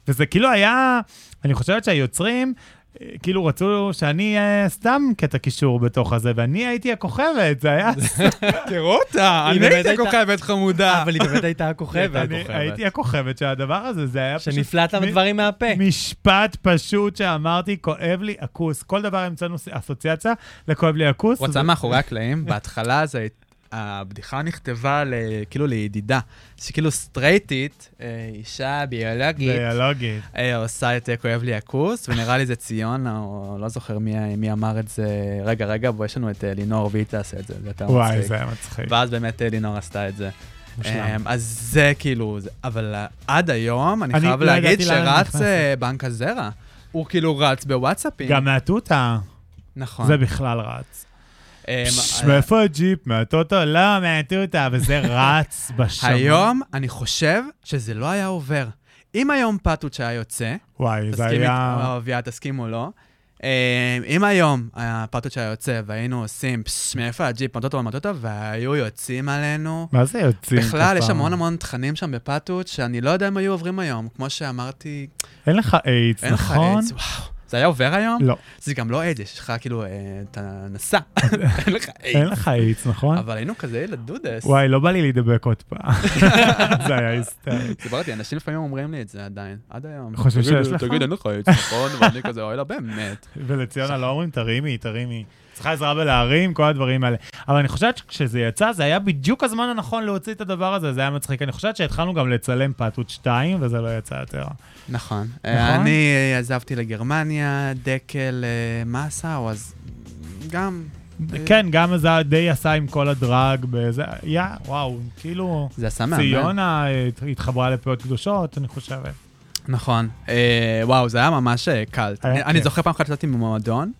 וזה כאילו היה, אני חושבת שהיוצרים... אה, כאילו רצו שאני אהיה סתם קטע קישור בתוך הזה, ואני הייתי הכוכבת, זה היה... תראו אותה, אני באמת הייתי הכוכבת חמודה. אבל היא באמת הייתה הכוכבת. אני הייתי הכוכבת של הדבר הזה, זה היה פשוט... שנפלט לה דברים מהפה. משפט פשוט שאמרתי, כואב לי הכוס. כל דבר המצאנו אסוציאציה לכואב לי הכוס. רוצה אז- מאחורי הקלעים, בהתחלה זה... הבדיחה נכתבה ל- כאילו לידידה, שכאילו סטרייטית, אה, אישה ביולוגית, דיאלוגית. אה, עושה את אה, כואב לי הכוס, ונראה לי זה ציון, או לא זוכר מי, מי אמר את זה, רגע, רגע, בוא, יש לנו את אה, לינור, והיא תעשה את זה, זה יותר וואי, מצחיק. זה היה מצחיק. ואז באמת לינור עשתה את זה. מושלם. אמ, אז זה כאילו, זה- אבל עד היום, אני אני חייב לא להגיד שרץ בנק הזרע. הוא כאילו רץ בוואטסאפים. גם מהתותה, נכון. זה בכלל רץ. פש, אה, מאיפה הג'יפ? מהטוטו? לא, מהתותה, וזה רץ בשמיים. היום אני חושב שזה לא היה עובר. אם היום פטוץ' היה יוצא, וואי, זה היה... תסכים או לא, אה, אם היום הפטוץ' היה יוצא והיינו עושים, פש, מאיפה הג'יפ, מטוטו ומטוטו, והיו יוצאים עלינו, מה זה יוצאים? בכלל, יש? המון המון תכנים שם בפטוץ' שאני לא יודע אם היו עוברים היום. כמו שאמרתי, אין לך איידס, אין לך נכון? איידס, וואו. זה היה עובר היום? לא, זה גם לא איידס, יש לך כאילו, אה, אתה נשא, אין לך אין איידס. לך איידס, נכון? אבל היינו כזה ילד דודס. וואי, לא בא לי להידבק עוד פעם. זה היה היסטרי. סיפרתי, אנשים לפעמים אומרים לי את זה עדיין, עד היום. חושבים שיש לך? תגיד, אין לך איידס, נכון? ואני כזה, אוי, לא באמת. ולציונה לא אומרים, תרימי, תרימי. צריכה עזרה בלהרים, כל הדברים האלה. אבל אני חושבת שכשזה יצא, זה היה בדיוק הזמן הנכון להוציא את הדבר הזה, זה היה מצחיק. אני חושבת שהתחלנו גם לצלם פאטות 2, וזה לא יצא יותר. נכון. נכון? אני אה, עזבתי לגרמניה, דקל, אה, מה עשה? הוא אז גם... אה, כן, גם זה די עשה עם כל הדרג, בזה, יא, וואו, כאילו, זה עשה מאמן. ציונה אה, התחברה לפאות קדושות, אני חושבת. נכון. אה, וואו, זה היה ממש אה. היה אני- אני. זוכר פעם אחת יצאתי ממועדון,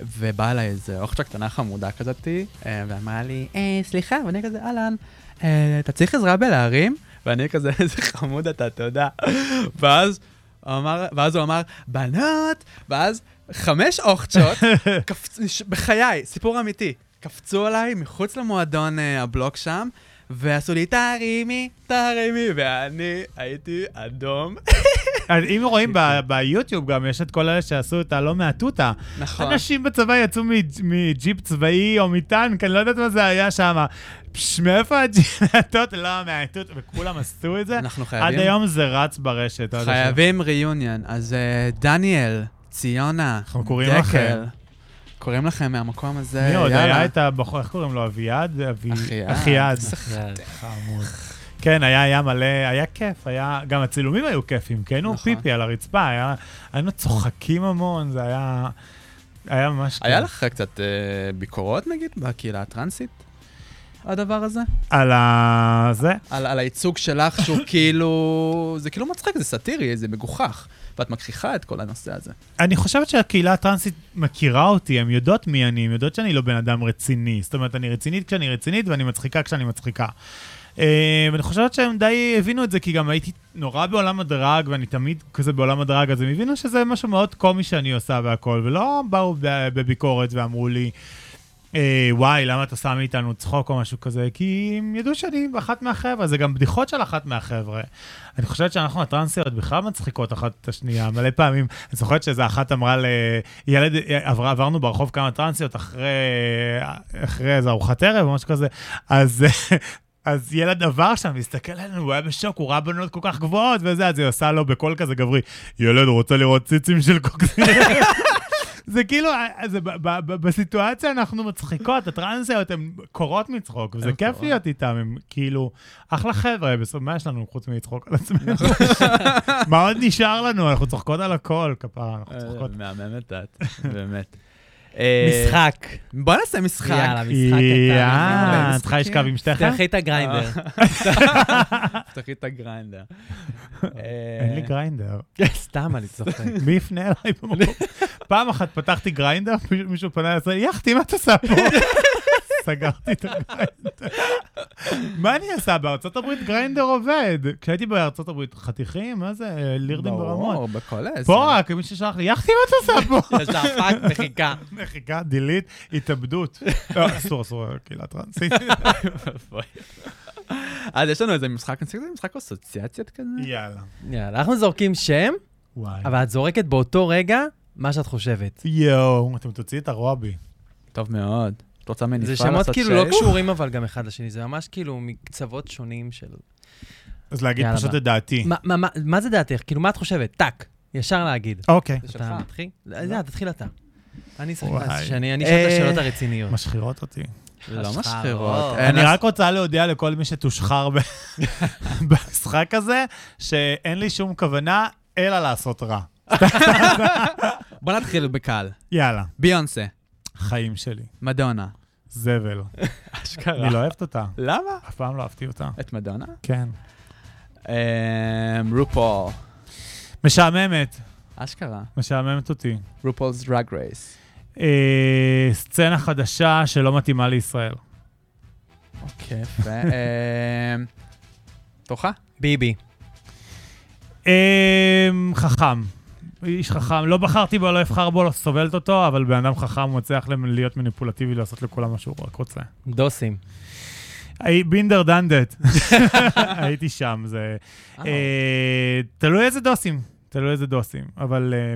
ובאה אליי איזה אוכצ'ה קטנה חמודה כזאתי, אה, ואמרה לי, אה, סליחה, ואני כזה, אהלן, אה, אתה צריך עזרה בלהרים? ואני כזה, איזה חמוד אתה, יודע. ואז אמר, ואז הוא אמר, בנות, ואז חמש אוכצ'ות, קפצ... בחיי, סיפור אמיתי, קפצו עליי מחוץ למועדון אה, הבלוק שם, ועשו לי, תרימי, תרימי, ואני הייתי אדום. אם רואים ביוטיוב גם, יש את כל אלה שעשו את הלא מהתותה. נכון. אנשים בצבא יצאו מג'יפ צבאי או מטנק, אני לא יודעת מה זה היה שם. פש, מאיפה הג'ינטות? לא, מהתות, וכולם עשו את זה. אנחנו עד חייבים, היום זה רץ ברשת. עד. חייבים ריוניון. אז אה, דניאל, ציונה, דקל. קוראים לכם מהמקום הזה, מי עוד? יאללה. היה את הבחור, איך קוראים לו? אביעד? אבי- אחיעד. אחיעד. חמוד. כן, היה, היה מלא, היה כיף, היה, גם הצילומים היו כיפים, כי היינו נכון. פיפי על הרצפה, היה, היינו צוחקים המון, זה היה, היה ממש היה כיף. לך קצת אה, ביקורות, נגיד, בקהילה הטרנסית? הדבר הזה? על ה... זה? על, על הייצוג שלך, שהוא כאילו... זה כאילו מצחיק, זה סאטירי, זה מגוחך. ואת מכחיכה את כל הנושא הזה. אני חושבת שהקהילה הטרנסית מכירה אותי, הן יודעות מי אני, הן יודעות שאני לא בן אדם רציני. זאת אומרת, אני רצינית כשאני רצינית ואני מצחיקה כשאני מצחיקה. אה, ואני חושבת שהם די הבינו את זה, כי גם הייתי נורא בעולם הדרג, ואני תמיד כזה בעולם הדרג, אז הם הבינו שזה משהו מאוד קומי שאני עושה והכל, ולא באו בביקורת ואמרו לי, אה, וואי, למה את עושה מאיתנו צחוק או משהו כזה? כי הם ידעו שאני אחת מהחבר'ה, זה גם בדיחות של אחת מהחבר'ה. אני חושבת שאנחנו הטרנסיות בכלל מצחיקות אחת את השנייה, מלא פעמים. אני זוכרת שאיזה אחת אמרה לילד, עבר, עברנו ברחוב כמה טרנסיות אחרי, אחרי איזה ארוחת ערב או משהו כזה, אז... אז ילד עבר שם, מסתכל עלינו, הוא היה בשוק, הוא ראה בנות כל כך גבוהות וזה, אז היא עושה לו בקול כזה גברי, ילד, רוצה לראות ציצים של קוקסין? זה כאילו, זה, ב- ב- ב- בסיטואציה אנחנו מצחיקות, הטרנסיות הן קורות מצחוק, וזה כיף. להיות איתם, הם כאילו, אחלה חבר'ה, בסוף, מה יש לנו חוץ מלצחוק על עצמנו? מה עוד נשאר לנו? אנחנו צוחקות על הכל, כפרה, אנחנו צוחקות. מהממת את, באמת. אה, משחק. בוא נעשה משחק. יאללה, משחק קטן. את צריכה לשכב עם שתיכן? תפתחי את הגריינדר. תפתחי את הגריינדר. אין לי גריינדר. סתם, אני צוחק. מי יפנה אליי במקום? פעם אחת פתחתי גריינדר, מישהו פנה אליי, יחתי, מה את עושה פה? סגרתי את הגריינדר. מה אני עושה? בארצות הברית גריינדר עובד. כשהייתי בארצות הברית, חתיכים, מה זה? לירדים ברמות. ברור, בכל עשר. פה רק, מישהו שלח לי, יחתי, מה את עושה פה? יש לה פאק מחיקה. מחיקה, דילית, התאבדות. לא, אסור, אסור, קהילה טרנסית. אז יש לנו איזה משחק, נעשה איזה משחק אסוציאציות כזה? יאללה. יאללה, אנחנו זורקים שם, וואי. אבל את זורקת באותו רגע מה שאת חושבת. יואו, אתם תוציאי את הרוע בי. טוב מאוד. את רוצה ממני זה פעם שמות לעשות כאילו לא? קשורים אבל גם אחד לשני, זה ממש כאילו מקצוות שונים של... אז להגיד פשוט. את דעתי. מה- מה- מה- מה זה דעתך? כאילו, מה את חושבת? טאק, ישר להגיד. אוקיי. זה שלך. אתה מתחיל? לא, יאללה, תתחיל אתה. אני שאני אני אשאל את אה, השאלות הרציניות. משחירות אותי. לא. משחירות. אני רק רוצה להודיע לכל מי שתושחר במשחק הזה, שאין לי שום כוונה אלא לעשות רע. בוא נתחיל בקל. יאללה, ביונסה, חיים שלי. מדונה. זבל. אשכרה. אני לא אוהבת אותה. למה? אף פעם לא אהבתי אותה. את מדונה? כן. אמ, רופול. משעממת. אשכרה. משעממת אותי. רופול's דרג רייס. אה, סצנה חדשה שלא מתאימה לישראל. אוקיי, יפה. אמ, תורך? ביבי. אה, חכם. איש חכם. לא בחרתי בו, לא אבחר בו, לא סובלת אותו, אבל בן אדם חכם מצליח להיות מניפולטיבי, לעשות לכולם מה שהוא רק רוצה. דוסים. בינדר דנדט. הייתי שם, זה... אה, תלוי איזה דוסים, תלוי איזה דוסים, אבל אה,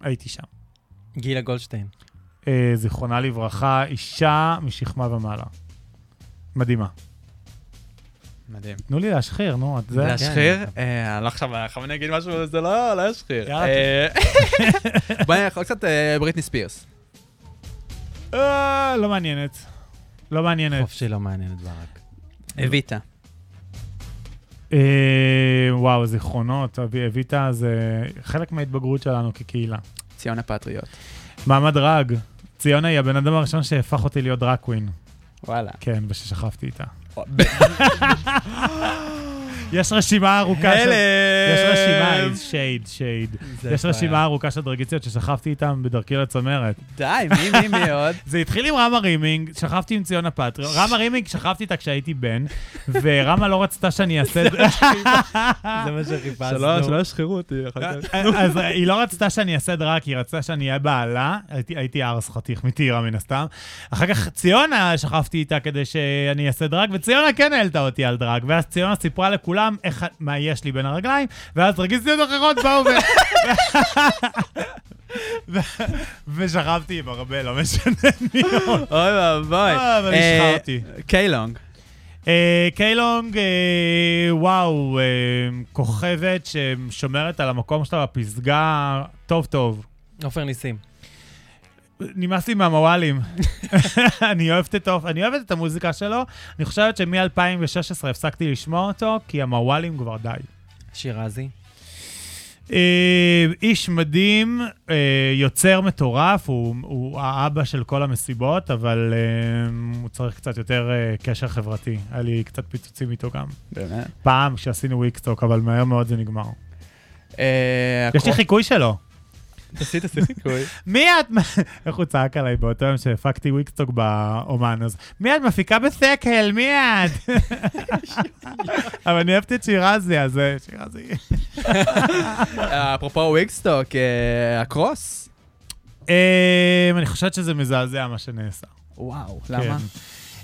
הייתי שם. גילה גולדשטיין. אה, זיכרונה לברכה, אישה משכמה ומעלה. מדהימה. מדהים. תנו לי להשחיר, נו, את זה. להשחיר? אה, אני לא עכשיו, עכשיו אני אגיד משהו, זה לא, לא ישחיר. יאללה, אה, בוא נלך עוד קצת אה, בריטני ספירס. אה, לא מעניינת. לא מעניינת. חופשי לא מעניינת ברק. אביטה. אה, וואו, זיכרונות, אבי- אביטה זה חלק מההתבגרות שלנו כקהילה. ציונה פטריוט. מאמא דראג. ציונה היא הבן אדם הראשון שהפך אותי להיות drag queen. וואלה. כן, וששכבתי איתה. Ben. יש רשימה ארוכה של... יש רשימה. shade, shade. יש. רשימה ארוכה של דראגיסטיות ששכבתי איתם בדרכי לצמרת. די, מי, מי, מי עוד? זה התחיל עם רמה רימינג, שכבתי עם ציונה פטריוט. רמה רימינג, שכבתי איתה כשהייתי בן, ורמה לא רצתה שאני אעשה את זה. זה מה שחיפשנו. שלא ישחררו אותי אחר כך. אז היא לא רצתה שאני אעשה דרק, היא רצתה שאני אהיה בעלה. הייתי- הייתי ארס חתיך מטירה מן הסתם. אחר כך ציונה, שכבתי איתה כדי שאני אעשה דרק, וציונה כן העלתה אותי על דרק. ואז ציונה סיפרה לכולם איך, מה יש לי בין הרגליים, ואז דרגיסטיות אחרות באו ו... ו- ושכבתי עם הרבה, לא משנה מי עוד. אוי ואבוי. אה, אבל אה, השחרתי. קיילונג. אה, קיילונג, וואו, כוכבת ששומרת על המקום שלה בפסגה טוב טוב. עופר ניסים. נמאס לי מהמוואלים. אני אוהבת את אני אוהבת את המוזיקה שלו. אני חושבת שמ-2016 הפסקתי לשמוע אותו, כי המוואלים כבר די. שירזי. אה, איש מדהים, אה, יוצר מטורף, הוא, הוא האבא של כל המסיבות, אבל אה, הוא צריך קצת יותר אה, קשר חברתי. היה לי קצת פיצוצים איתו גם. באמת. פעם כשעשינו Wigstock, אבל מהר מאוד זה נגמר. אה, יש לי חיקוי שלו. תעשי תעשי חיקוי. מי את? איך הוא צעק עליי באותו יום שהפקתי Wigstock באומן, אז מי את מפיקה בסך הכל? מי את? אבל אני אוהבת את שירזי, אז אה, שירזי. אפרופו Wigstock, אה, הקרוס? אה, אני חושבת שזה מזעזע מה שנעשה. וואו, כן. למה?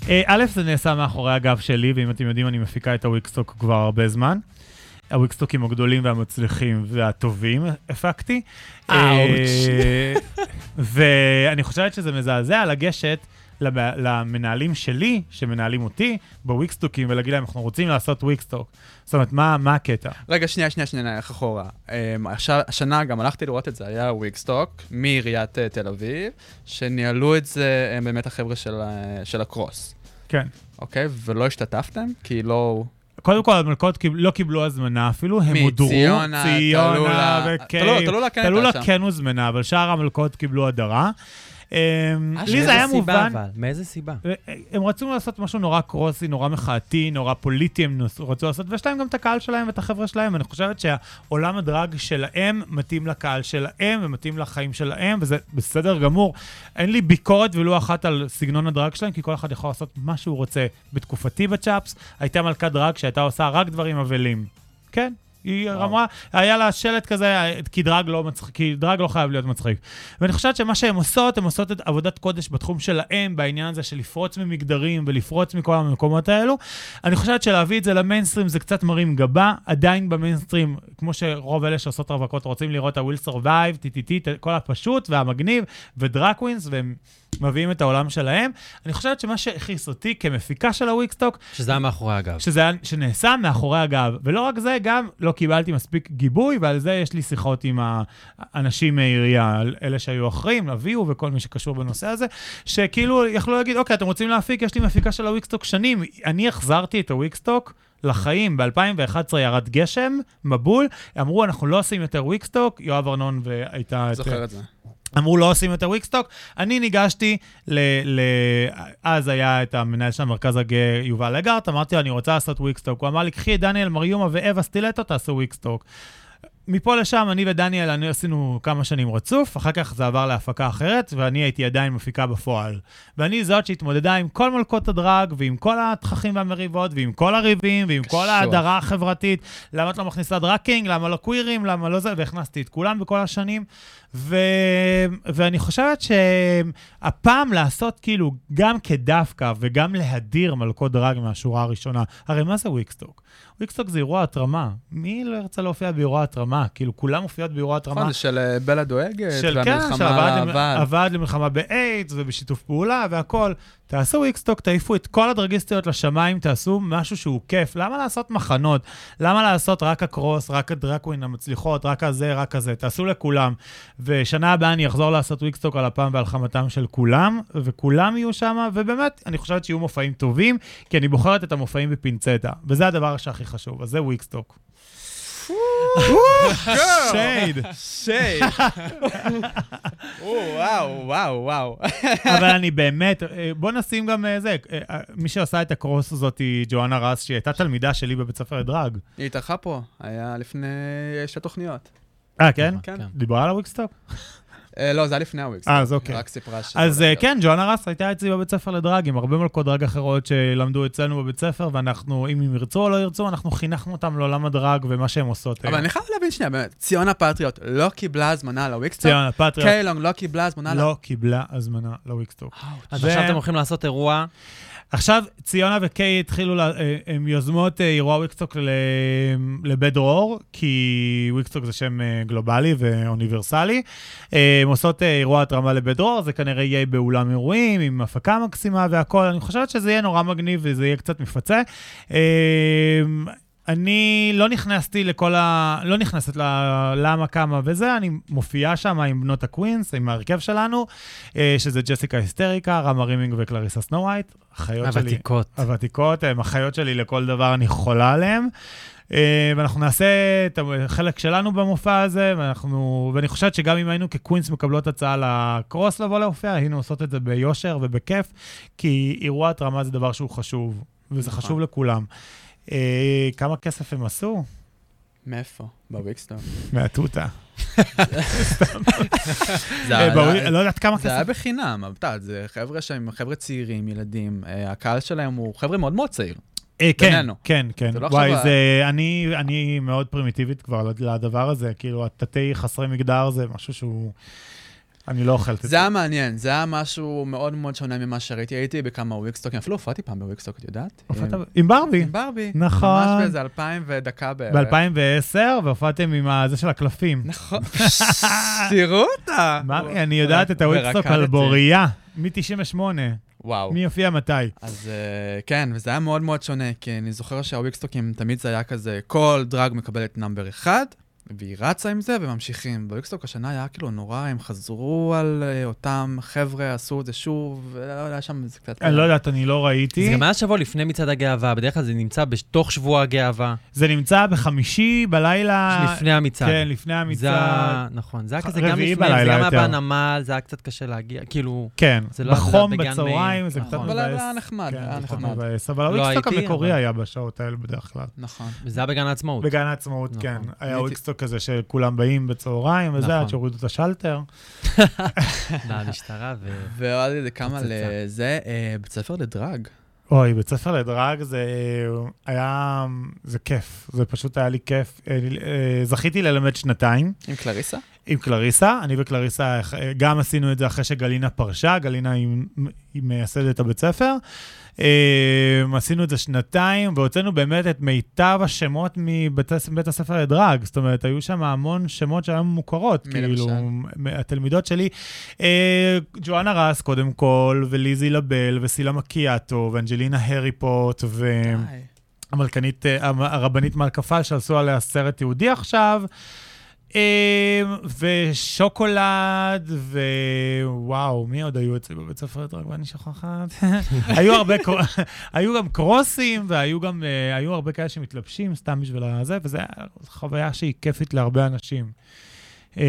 אה, א', זה נעשה מאחורי הגב שלי, ואם אתם יודעים, אני מפיקה את ה Wigstock כבר הרבה זמן. הוויקסטוקים הגדולים והמצליחים והטובים הפקתי. אאוץ'. אה, ואני חושבת שזה מזעזע לגשת למ- למנהלים שלי, שמנהלים אותי, בוויקסטוקים, ולהגיד להם, אנחנו רוצים לעשות Wigstock. זאת אומרת, מה מה הקטע? רגע, שנייה, שנייה, שנייה, נלך אחורה. אמ, עכשיו- השנה גם הלכתי לראות את זה, היה Wigstock מעיריית אה, תל אביב, שניהלו את זה באמת החבר'ה של ה- של הקרוס, כן. אוקיי? ולא השתתפתם? כי לא... קודם כל, המלכות קיב- לא קיבלו הזמנה אפילו, הם? הודרו. ציונה, ציונה תלולה. וקייט. תלולה- תלולה. כן הוזמנה, אבל שאר המלכות קיבלו הדרה. אמ, לי מאיזה זה היה סיבה מובן, אבל? מאיזה סיבה? הם רצו לעשות משהו נורא קרוסי, נורא מחאתי, נורא פוליטי, הם רצו לעשות, ויש להם גם את הקהל שלהם ואת החבר'ה שלהם. אני חושבת שהעולם הדרג שלהם מתאים לקהל שלהם ומתאים לחיים שלהם, וזה בסדר גמור. אין לי ביקורת ולו אחת על סגנון הדרג שלהם, כי כל אחד יכול לעשות מה שהוא רוצה. בתקופתי בצ'אפס, הייתה מלכת דרג שהייתה עושה רק דברים אבלים. כן. היא אמרה, היה לה שלט כזה, כי דרג לא מצחיק, כי דרג לא חייב להיות מצחיק. ואני חושבת שמה שהן עושות, הן עושות את עבודת קודש בתחום שלהן, בעניין הזה של לפרוץ ממגדרים ולפרוץ מכל המקומות האלו. אני חושבת שלהביא את זה למיינסטרים זה קצת מרים גבה, עדיין במיינסטרים, כמו שרוב אלה שעושות רווקות רוצים לראות ה-will survive, טי-טי-טי, כל הפשוט והמגניב, ו drag queens, והם מביאים את העולם שלהם. אני חושבת שמה שהכעיס אותי כמפיקה של ה Wigstock, שזה היה מאחורי הגב. שזה היה, שנעשה מאחורי הגב. ולא רק זה, גם לא קיבלתי מספיק גיבוי, ועל זה יש לי שיחות עם האנשים מהעירייה, אלה שהיו אחראים, אביהו וכל מי שקשור בנושא הזה, שכאילו יכלו להגיד, אוקיי, אתם רוצים להפיק, יש לי מפיקה של ה Wigstock שנים. אני החזרתי את ה Wigstock. לחיים, ב-2011 ירד גשם, מבול, אמרו, אנחנו לא עושים יותר Wigstock, יואב ארנון והייתה... זוכר את זה. אמרו לא עושים יותר Wigstock. אני ניגשתי ל... ל... אז היה את המנהל של המרכז הגאה יובל אגרט, אמרתי לו, אני רוצה לעשות Wigstock. הוא אמר לי, קחי את דניאל מריומה ואווה סטילטו, תעשו Wigstock. מפה לשם, אני ודניאל, אני עשינו כמה שנים רצוף, אחר כך זה עבר להפקה אחרת, ואני הייתי עדיין מפיקה בפועל. ואני זאת שהתמודדה עם כל מלכות הדראג, ועם כל התככים והמריבות, ועם כל הריבים, ועם כל קשוח. ההדרה החברתית. למה את לא מכניסה drag king? למה לא קווירים? למה לא זה? והכנסתי את כולם בכל השנים. ו... ואני חושבת שהפעם לעשות כאילו גם כדווקא וגם להדיר מלכות דראג מהשורה הראשונה, הרי מה זה Wigstock? Wigstock זה אירוע התרמה. מי לא ירצה להופיע באירוע התרמה? כאילו, כולם מופיעות באירוע התרמה. נכון, של אה, בלה דואגת, של כן, של הוועד למלחמה באיידס ובשיתוף פעולה והכל. תעשו Wigstock, תעיפו את כל הדראגיסטיות לשמיים, תעשו משהו שהוא כיף. למה לעשות מחנות? למה לעשות רק הקרוס, רק ה drag queen המצליחות, רק הזה, רק הזה? תעשו לכולם. ושנה הבאה אני אחזור לעשות Wigstock על אפם ועל חמתם של כולם, וכולם יהיו שם, ובאמת, אני חושבת שיהיו מופעים טובים, כי אני בוחרת את המופעים בפינצטה, וזה הדבר שהכי חשוב, אז זה Wigstock. shade. shade. או, וואו, וואו, וואו. אבל אני באמת, אה, בוא נשים גם אה, זה, אה, מי שעושה את הקרוס הזאת היא ג'ואנה רס, שהיא הייתה תלמידה שלי בבית ספר לדראג. היא התארחה פה, היה לפני שתי תוכניות. אה, כן? כן. דיברה על ה Wigstock? אה, לא, זה היה לפני ה Wigs. אה, אז אוקיי. רק סיפרה ש... אז אה, כן, ג'ואנה רס הייתה אצלי בבית ספר לדראג, עם הרבה מלכות דראג אחרות שלמדו אצלנו בבית ספר, ואנחנו, אם הם ירצו או לא ירצו, אנחנו חינכנו אותם לעולם הדראג ומה שהם עושות. אבל אני חייב להבין שנייה, באמת, ציונה פטריוט לא קיבלה הזמנה ל Wigstock? ציונה פטריוט קיילונג לא קיבלה הזמנה לא קיבלה הזמנה ל Wigstock. אז עכשיו אתם הולכים לעשות אירוע, עכשיו, ציונה וקיי התחילו, לה- אה, הן יוזמות אה, אירוע Wigstock לבית דרור, כי Wigstock זה שם אה, גלובלי ואוניברסלי. הן עושות אירוע התרמה לבית דרור, זה כנראה יהיה באולם אירועים, עם הפקה מקסימה והכול. אני חושבת שזה יהיה נורא מגניב וזה יהיה קצת מפצה. אני לא נכנסתי לכל ה... לא נכנסת ללמה, כמה וזה, אני מופיעה שם עם בנות הקווינס, עם ההרכב שלנו, אה, שזה ג'סיקה היסטריקה, רמה רימינג וקלריסה סנואייט, אחיות שלי. הוותיקות. הוותיקות, הן אחיות שלי לכל דבר, אני חולה עליהן. אה, ואנחנו נעשה את החלק שלנו במופע הזה, ואנחנו, ואני חושבת שגם אם היינו כקווינס מקבלות הצעה לקרוס לבוא להופיע, היינו עושות את זה ביושר ובכיף, כי אירוע התרמה זה דבר שהוא חשוב, וזה נכון. חשוב לכולם. אה, כמה כסף הם עשו? מאיפה? ב Wigstock. מהתותה. זה אה, לא יודעת כמה זה היה כסף. בחינם, זה חבר'ה שהם חבר'ה צעירים, ילדים, אה, הקהל שלהם הוא חבר'ה מאוד מאוד צעיר. אה, כן. כן, כן. לא וואי, זה... אני אני מאוד פרימיטיבית כבר לדבר הזה, כאילו, התתי חסרי מגדר זה משהו שהוא... אני לא אוכלת את זה זה. היה מעניין, זה היה משהו מאוד מאוד שונה ממה שראיתי. הייתי בכמה וויקסטוקים, אפילו הופעתי פעם בוויקסטוק, את יודעת? הופעת עם- ברבי. עם ברבי. נכון. ממש באיזה אלפיים ודקה בערך. ב-2010, והופעתם עם הזה של הקלפים. נכון. תראו אותה. מרי, אני יודעת את ה Wigstock על. בוריה, מ-98. וואו. מי יופיע מתי? אז אה, כן, וזה היה מאוד מאוד שונה, כי אני זוכר שה Wigstock ים תמיד זה היה כזה, כל דראג מקבלת number אחד, והיא רצה עם זה וממשיכים. ב Wigstock השנה היה כאילו נורא, הם חזרו על אה, אותם חבר'ה, עשו את זה שוב, ולא יודע, שם זה קצת... אני לא יודעת, אני לא ראיתי. זה גם היה שבוע לפני מצעד הגאווה, בדרך כלל זה נמצא בתוך שבוע הגאווה, זה נמצא בחמישי בלילה. לפני המצעד. כן, לפני זה המצעד. היה, נכון, זה היה כזה גם לפני, זה בלילה גם היה. בנמל, זה היה קצת קשה להגיע, כאילו, כן, זה לא- בחום זה בצהריים, זה נכון. קצת אבל מבאס. היה נחמד, כן, היה זה נחמד. אבל לא ה Wigstock הייתי, המקורי אבל- היה בשעות האלה בדרך כלל. נכון. וזה היה בגן העצמאות. בגן העצמאות, נכון. כן. היה Wigstock כזה שכולם באים בצהריים, וזה, נכון. עד שהורידו את השלטר. מהמשטרה, ו... ועוד איזה כמה. לזה, אה, בית ספר לדראג. אוי, בית ספר לדרג זה היה... זה כיף. זה פשוט היה לי כיף. אה, אה, זכיתי ללמד שנתיים עם קלריסה? עם קלריסה. אני וקלריסה אה, גם עשינו את זה אחרי שגלינה פרשה. גלינה היא היא מייסדת הבית ספר. אה, עשינו את זה שנתיים, והוצאנו באמת את מיטב השמות מבית הס- בית הספר לדרג. זאת אומרת, היו שם המון שמות שהיו מוכרות. כאילו, התלמידות שלי, אה, ג'ואנה רס קודם כל, וליזי לבל, וסילה מקיאטו, ואנג'לינה הריפוט, ו... המלכנית, אה, הרבנית מלכה שעשו עליה סרט תיעודי עכשיו, ושוקולד, ווואו, מי עוד היו אצלי בבית ספר לדרג ואני שוכחת? היו הרבה, קר- היו גם קרוסים, והיו גם, אה, היו הרבה כאלה שמתלבשים סתם בשביל הזה, וזו חוויה שהיא כיפית להרבה אנשים. אה,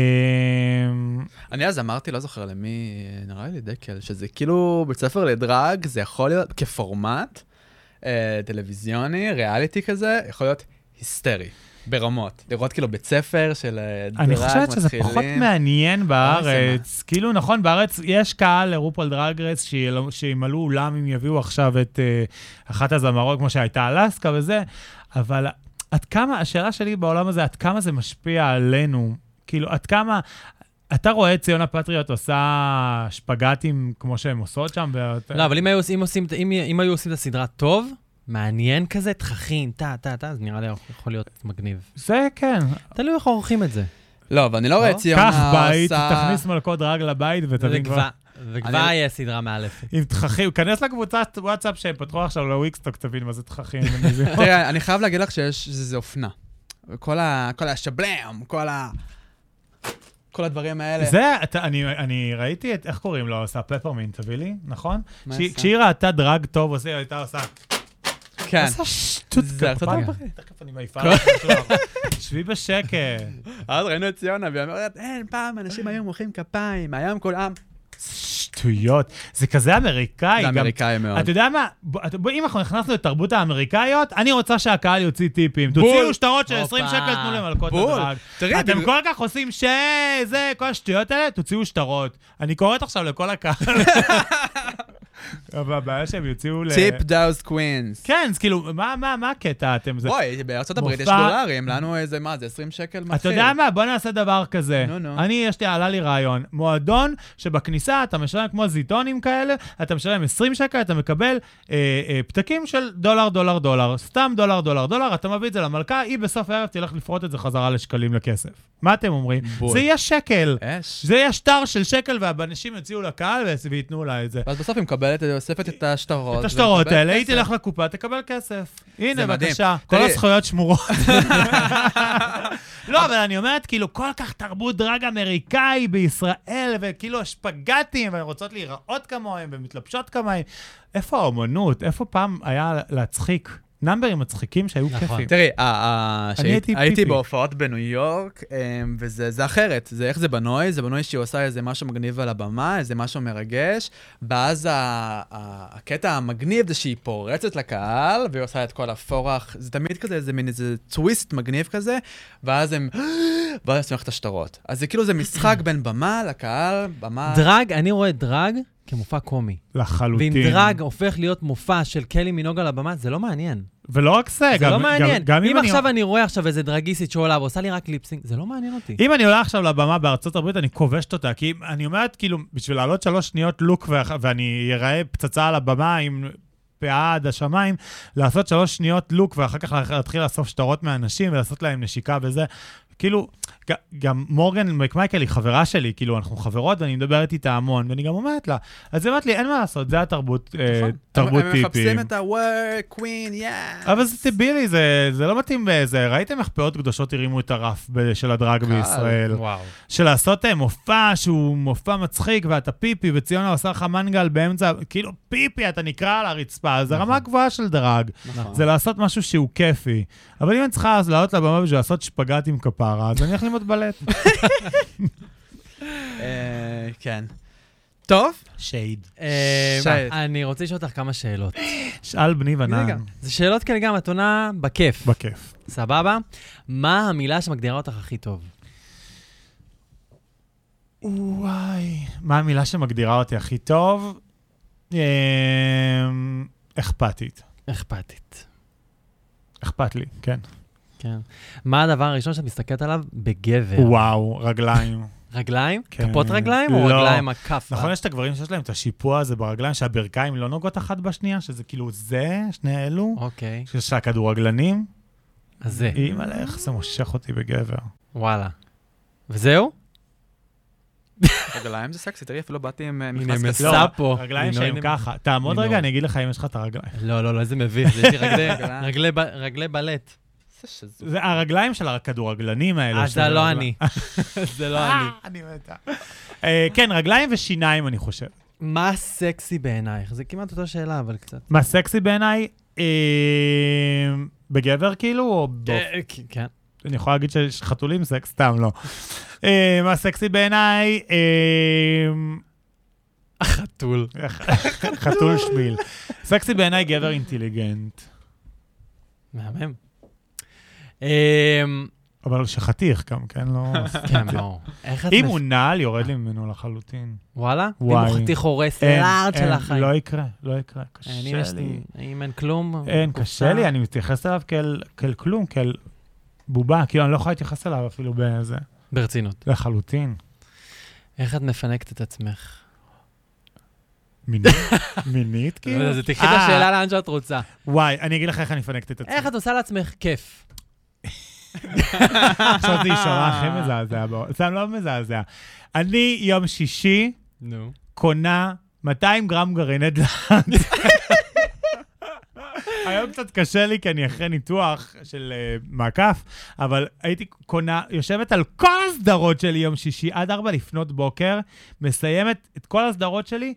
אני אז אמרתי, לא זוכר למי, נראה לי דקל, שזה כאילו בית ספר לדרג, זה יכול להיות כפורמט אה, טלוויזיוני, ריאליטי כזה, יכול להיות היסטרי, ברמות. לראות כאילו בית ספר של אה, דרג אני מתחילים. חושבת שזה פחות מעניין בארץ. כאילו, נכון, בארץ יש קהל לרופול דרג רייס שיל- שימלאו אולם אם יביאו עכשיו את אה, אחת הזמרות, כמו שהייתה אלסקה וזה, אבל עד כמה, השאלה שלי בעולם הזה, עד כמה זה משפיע עלינו? כאילו, עד כמה... אתה רואה את ציונה פטריוט עושה שפגטים כמו שהן עושות שם? ואת- לא, אבל אם היו עושים- אם עושים- אם- אם היו עושים את הסדרה טוב, מעניין כזה, תככין, טה, טה, טה, אז נראה לי יכול להיות מגניב. זה כן. תלוי איך עורכים את זה. לא, אבל אני לא רואה את ציונה קח עושה... בית, תכניס מלכות דרג לבית ותבין כבר... וכבר- יהיה סדרה מאלפת. עם תככים, כנס לקבוצת וואטסאפ שהם פתחו עכשיו לוויקסטוק, תבין מה זה תככים. תראה, אני חייב להגיד לך שיש, שזה אופנה. כל השבלם, כל ה... כל הדברים האלה. זה, אתה, אני, אני ראיתי את, איך קוראים לו, עושה פפרמינט, תביא לי, נכון? מה כשהיא- עשה? כשהיא ראתה דרג טוב עושה, היא הייתה עושה, כן. איזה שטות זה ארצות כפיים. הברית. תכף אני מעיפה לך. שבי בשקט. אז ראינו את ציונה, והיא אומרת, אין, פעם אנשים היו מוחאים כפיים, היום כל עם. שטויות. זה כזה אמריקאי. זה גם- אמריקאי מאוד. אתה יודע מה, בוא, אם אנחנו נכנסנו לתרבות האמריקאיות, אני רוצה שהקהל יוציא טיפים. תוציאו שטרות של 20 הופה. שקל, תנו למלכות. הדראג. תראי, אתם כל כך עושים ש... זה, כל השטויות האלה, תוציאו שטרות. אני קוראת עכשיו לכל הקהל. אבל הבעיה שהם יוציאו ל... tip those queens. כן, אז כאילו, מה, מה, מה הקטע? אתם זה... בואי, בארצות הברית יש דולרים, לנו איזה, מה, זה 20 שקל מתחיל. אתה יודע מה? בוא נעשה דבר כזה. נו, נו. אני, יש לי, עלה לי רעיון. מועדון שבכניסה אתה משלם כמו זיטונים כאלה, אתה משלם 20 שקל, אתה מקבל אה, אה, פתקים של דולר, דולר, דולר. סתם דולר, דולר, דולר, אתה מביא את זה למלכה, היא בסוף הערב תלך לפרוט את זה חזרה לשקלים לכסף. מה אתם אומרים? בול. זה יהיה שקל. אש. זה יהיה שטר של שקל, והאנשים יוציאו לקהל וייתנו לה את זה. ואז בסוף היא מקבלת, היא אוספת את השטרות. את השטרות האלה, היא. תלך לקופה, תקבל כסף. הנה. בבקשה, כל הזכויות שמורות. לא, אבל אני אומרת, כאילו, כל כך תרבות דרג אמריקאי בישראל, וכאילו השפגטים, והן רוצות להיראות כמוהם, ומתלבשות כמוהם. איפה האומנות? איפה פעם היה להצחיק? נאמברים מצחיקים שהיו נכון. כיפים. תראי, הייתי. בהופעות בניו יורק, אמ, וזה זה אחרת. זה איך זה בנוי, זה בנוי שהיא עושה איזה משהו מגניב על הבמה, איזה משהו מרגש, ואז ה- ה- הקטע המגניב זה שהיא פורצת לקהל, והיא עושה את כל הפורח, זה תמיד כזה, איזה מין איזה טוויסט מגניב כזה, ואז הם, ואז לך את השטרות. אז זה כאילו זה משחק בין במה לקהל, במה... דרג, אני רואה דרג כמופע קומי. לחלוטין. ואם דרג הופך להיות מופע של קלי מינוג על הבמה, זה לא מעניין. ולא רק זה, זה גם... לא גם- מעניין. גם אם אני- עכשיו אני רואה עכשיו איזה דרגיסטית שעולה ועושה לי רק ליפסינג, זה לא מעניין אותי. אם אני עולה עכשיו לבמה בארצות הברית, אני כובשת אותה, כי אני אומרת, כאילו, בשביל לעלות שלוש שניות לוק ואח- ואני אראה פצצה על הבמה עם פאה עד השמיים, לעשות שלוש שניות לוק ואחר כך להתחיל לאסוף שטרות מאנשים ולעשות להם נשיקה וזה. כאילו, גם מורגן מקמייקל היא חברה שלי, כאילו, אנחנו חברות ואני מדברת איתה המון, ואני גם אומרת לה, אז היא אומרת לי, אין מה לעשות, זה התרבות, אה, נכון. תרבות הם טיפים. מחפשים את ה-work, queen, yeah. אבל זה טיבילי, זה, לא מתאים בזה. ראיתם איך פאות קדושות הרימו את הרף של הדרג. בישראל? של לעשות אה, מופע שהוא מופע מצחיק, ואתה פיפי, וציונה עושה לך מנגל באמצע, כאילו פיפי, אתה נקרע על הרצפה, זה רמה גבוהה של דרג. נכון. זה לעשות משהו שהוא כיפי. אבל אם אני צריכה לעלות לבמה בשביל לעשות שפגאט עם כפרה, אז אני הולך ללמוד בלט. אה, כן. טוב, שייד. אה. אני רוצה לשאול אותך כמה שאלות. שאל בני. ונען. זה שאלות כאלה גם, את עונה בכיף. בכיף. סבבה? מה המילה שמגדירה אותך הכי טוב? וואי, מה המילה שמגדירה אותי הכי טוב? אמ, אכפתית. אכפתית. אכפת לי, כן. כן. מה הדבר הראשון שאת מסתכלת עליו בגבר? וואו, רגליים. רגליים? כן. כפות רגליים או לא. רגליים הכף? נכון, יש את הגברים שיש להם את השיפוע הזה ברגליים, שהברכיים לא נוגעות אחת בשנייה, שזה כאילו זה, שני אלו, אוקיי, של הכדורגלנים. אז זה, אימא'לה, איך זה מושך אותי בגבר. וואלה. וזהו? רגליים זה סקסי, תראי, אפילו באתי עם אה, הנה, מכנס הם כזה. עשה פה. רגליים הנה, שהם הנה. ככה. תעמוד הנה רגע. אני אגיד לך אם יש לך את הרגליים. לא, לא, לא, איזה מביך, יש לי רגליים. רגלי בלט. זה שזו. זה הרגליים של הכדורגלנים האלה. אה, של זה לא. אני. זה לא אה, אני. אני מתה. אה, כן, רגליים ושיניים, אני חושב. מה סקסי בעינייך? זה כמעט אותה שאלה, אבל קצת. מה סקסי בעיניי? בגבר כאילו, או? אה, כן. אני יכול להגיד שיש חתולים סקס, סתם לא. מה סקסי בעיניי? החתול. חתול שמיל. סקסי בעיניי גבר אינטליגנט. מהמם. אמ, אבל שחתיך גם, כן? לא... כן, ברור. אם הוא נעל, יורד לי ממנו לחלוטין. וואלה? אם וואי. הוא חתיך הורס לארד של החיים. לא יקרה, לא יקרה. אם קשה לי. אם אין כלום... אין. קשה לי, אני מתייחס אליו כאל כלום, כאל בובה, כאילו, אני לא יכול להתייחס אליו אפילו בזה. ברצינות. לחלוטין. איך את מפנקת את עצמך? מינית? מינית, כאילו? זה תקחי את אה, השאלה לאן שאת רוצה. וואי, אני אגיד לך איך אני מפנקת את עצמי. איך את עושה לעצמך כיף? עכשיו זה יישמע הכי מזעזע. זה לא מזעזע. אני יום שישי. קונה 200 גרם גרעיני דלעת. היום קצת קשה לי, כי אני אחרי ניתוח של uh, מעקף, אבל הייתי קונה, יושבת על כל הסדרות שלי יום שישי עד 4 לפנות בוקר, מסיימת את כל הסדרות שלי,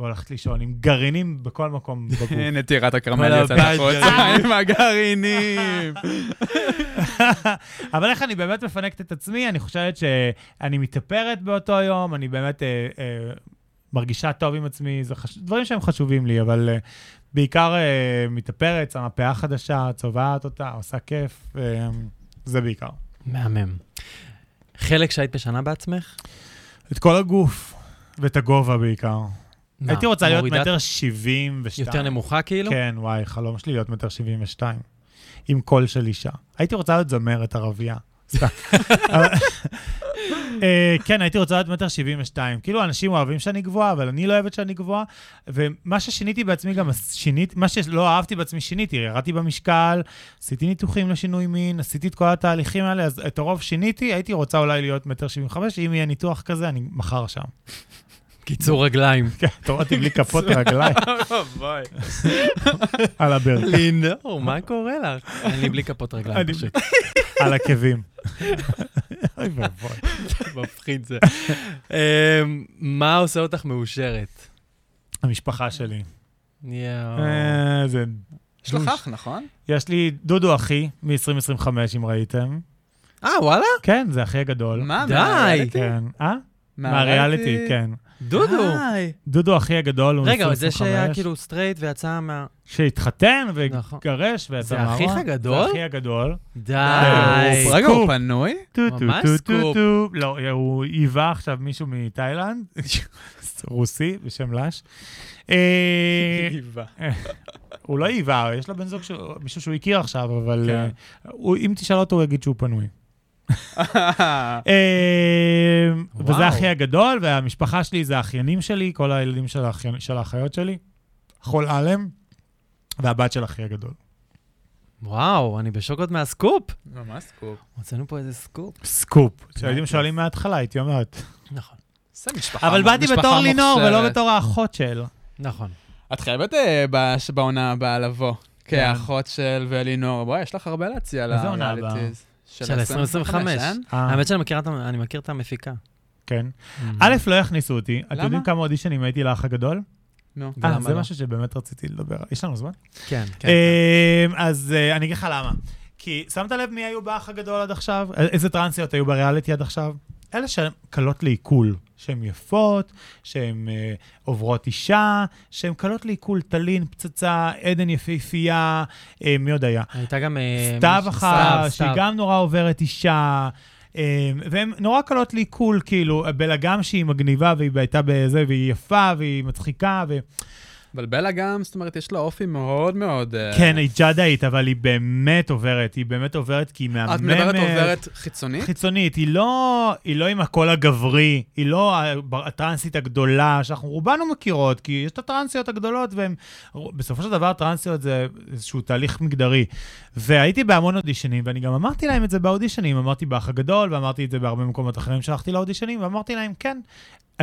והולכת לישון עם גרעינים בכל מקום בגוף. הנה טירת הכרמל יצאת החוצה עם הגרעינים. אבל איך אני באמת מפנקת את עצמי? אני חושבת שאני מתאפרת באותו יום, אני באמת אה, אה, מרגישה טוב עם עצמי, זה חש... דברים שהם חשובים לי, אבל אה, בעיקר אה, מתאפרת, שמה פאה חדשה, צובעת אותה, עושה כיף, אה, זה בעיקר. מהמם. חלק שהיית משנה בעצמך? את כל הגוף, ואת הגובה בעיקר. מה, הייתי רוצה להיות מטר שבעים ושתיים. יותר נמוכה כאילו? כן, וואי, חלום שלי להיות מטר שבעים ושתיים. עם קול של אישה. הייתי רוצה להיות זמרת ערבייה. אה, כן, הייתי רוצה להיות מטר שבעים ושתיים. כאילו, אנשים אוהבים שאני גבוהה, אבל אני לא אוהבת שאני גבוהה. ומה ששיניתי בעצמי גם שיניתי, מה שלא אהבתי בעצמי שיניתי. ירדתי במשקל, עשיתי ניתוחים לשינוי מין, עשיתי את כל התהליכים האלה, אז את הרוב שיניתי. הייתי רוצה אולי להיות מטר שבעים וחמש, אם יהיה ניתוח כזה, אני מחר שם. קיצור רגליים. כן, תורתי בלי כפות רגליים על הברך. לינור, מה קורה לך? אני בלי כפות רגליים פשוט. על עקבים. אוי ואבוי. מפחיד זה. אמ, מה עושה אותך מאושרת? המשפחה שלי. יואו. אה, זה... יש לך אח, נכון? יש לי דודו אחי מ-2025, אם ראיתם. אה, וואלה? כן, זה אחי הגדול. מה, די. מהריאליטי? כן. אה? מהריאליטי, כן. דודו. די. דודו אחי הגדול הוא רגע, אבל 2025. זה שהיה כאילו סטרייט ויצא מה... שהתחתן נכון. והתגרש ויצא זה מהארון. אחיך הגדול? זה אחי הגדול. די. הוא- רגע, הוא סקופ. פנוי? טו טו ממש טו סקופ. טו טו. לא, הוא היווה עכשיו מישהו מתאילנד, רוסי בשם לש. אה, הוא לא היווה, יש לו בן זוג, שהוא- מישהו שהוא הכיר עכשיו, אבל כן. אה, הוא- אם תשאל אותו, הוא יגיד שהוא פנוי. אה, וזה. אחי הגדול, והמשפחה שלי זה האחיינים שלי, כל הילדים של האחיין- של האחיות שלי, חול עלם, והבת של אחי הגדול. וואו, אני בשוק עוד מהסקופ. ממש סקופ. הוצאנו פה איזה סקופ. סקופ. כשהייתם כן. שואלים מההתחלה, הייתי אומרת. נכון. זה משפחה אבל באתי בתור לינור, ולא. בתור האחות של. נכון. את חייבת אה, בעונה הבאה לבוא. כן. כאחות של ולינור. בואי, יש לך הרבה להציע איזה עונה לריאליטיז. של 2025. אין? אה, האמת שאני מכיר את ה- אני מכיר את המפיקה. כן. א', לא יכניסו אותי. אתם למה? יודעים כמה אודישנים הייתי לאח הגדול? נו. אה, ולמה זה לא? משהו שבאמת רציתי לדבר. יש לנו זמן? כן. כן. אמ, אז אה, אני אגיד לך למה. כי שמת לב מי היו באח הגדול עד עכשיו? איזה טרנסיות היו בריאליטי עד עכשיו? אלה שהן קלות לעיכול, שהן יפות, שהן אה, עוברות אישה, שהן קלות לעיכול, טלין, פצצה, עדן יפהפייה, אה, מי עוד היה? הייתה גם... אה, סתיו אחת, שהיא. גם נורא עוברת אישה. אה, והן נורא קלות לעיכול, כאילו, בלגם שהיא מגניבה והיא הייתה בזה, והיא יפה והיא מצחיקה, ו... אבל בלה גם, זאת אומרת, יש לה אופי מאוד מאוד... אה, כן, היא ג'אדאית, אבל היא באמת עוברת, היא באמת עוברת כי היא מהממת. את מדברת עוברת חיצונית? חיצונית, היא לא, היא לא עם הקול הגברי, היא לא הטרנסית הגדולה, שאנחנו רובנו מכירות, כי יש את הטרנסיות הגדולות, והן, בסופו של דבר טרנסיות זה איזשהו תהליך מגדרי. והייתי בהמון אודישנים, ואני גם אמרתי להם את זה באודישנים, אמרתי באח הגדול, ואמרתי את זה בהרבה מקומות אחרים שהלכתי לאודישנים, ואמרתי להם, כן,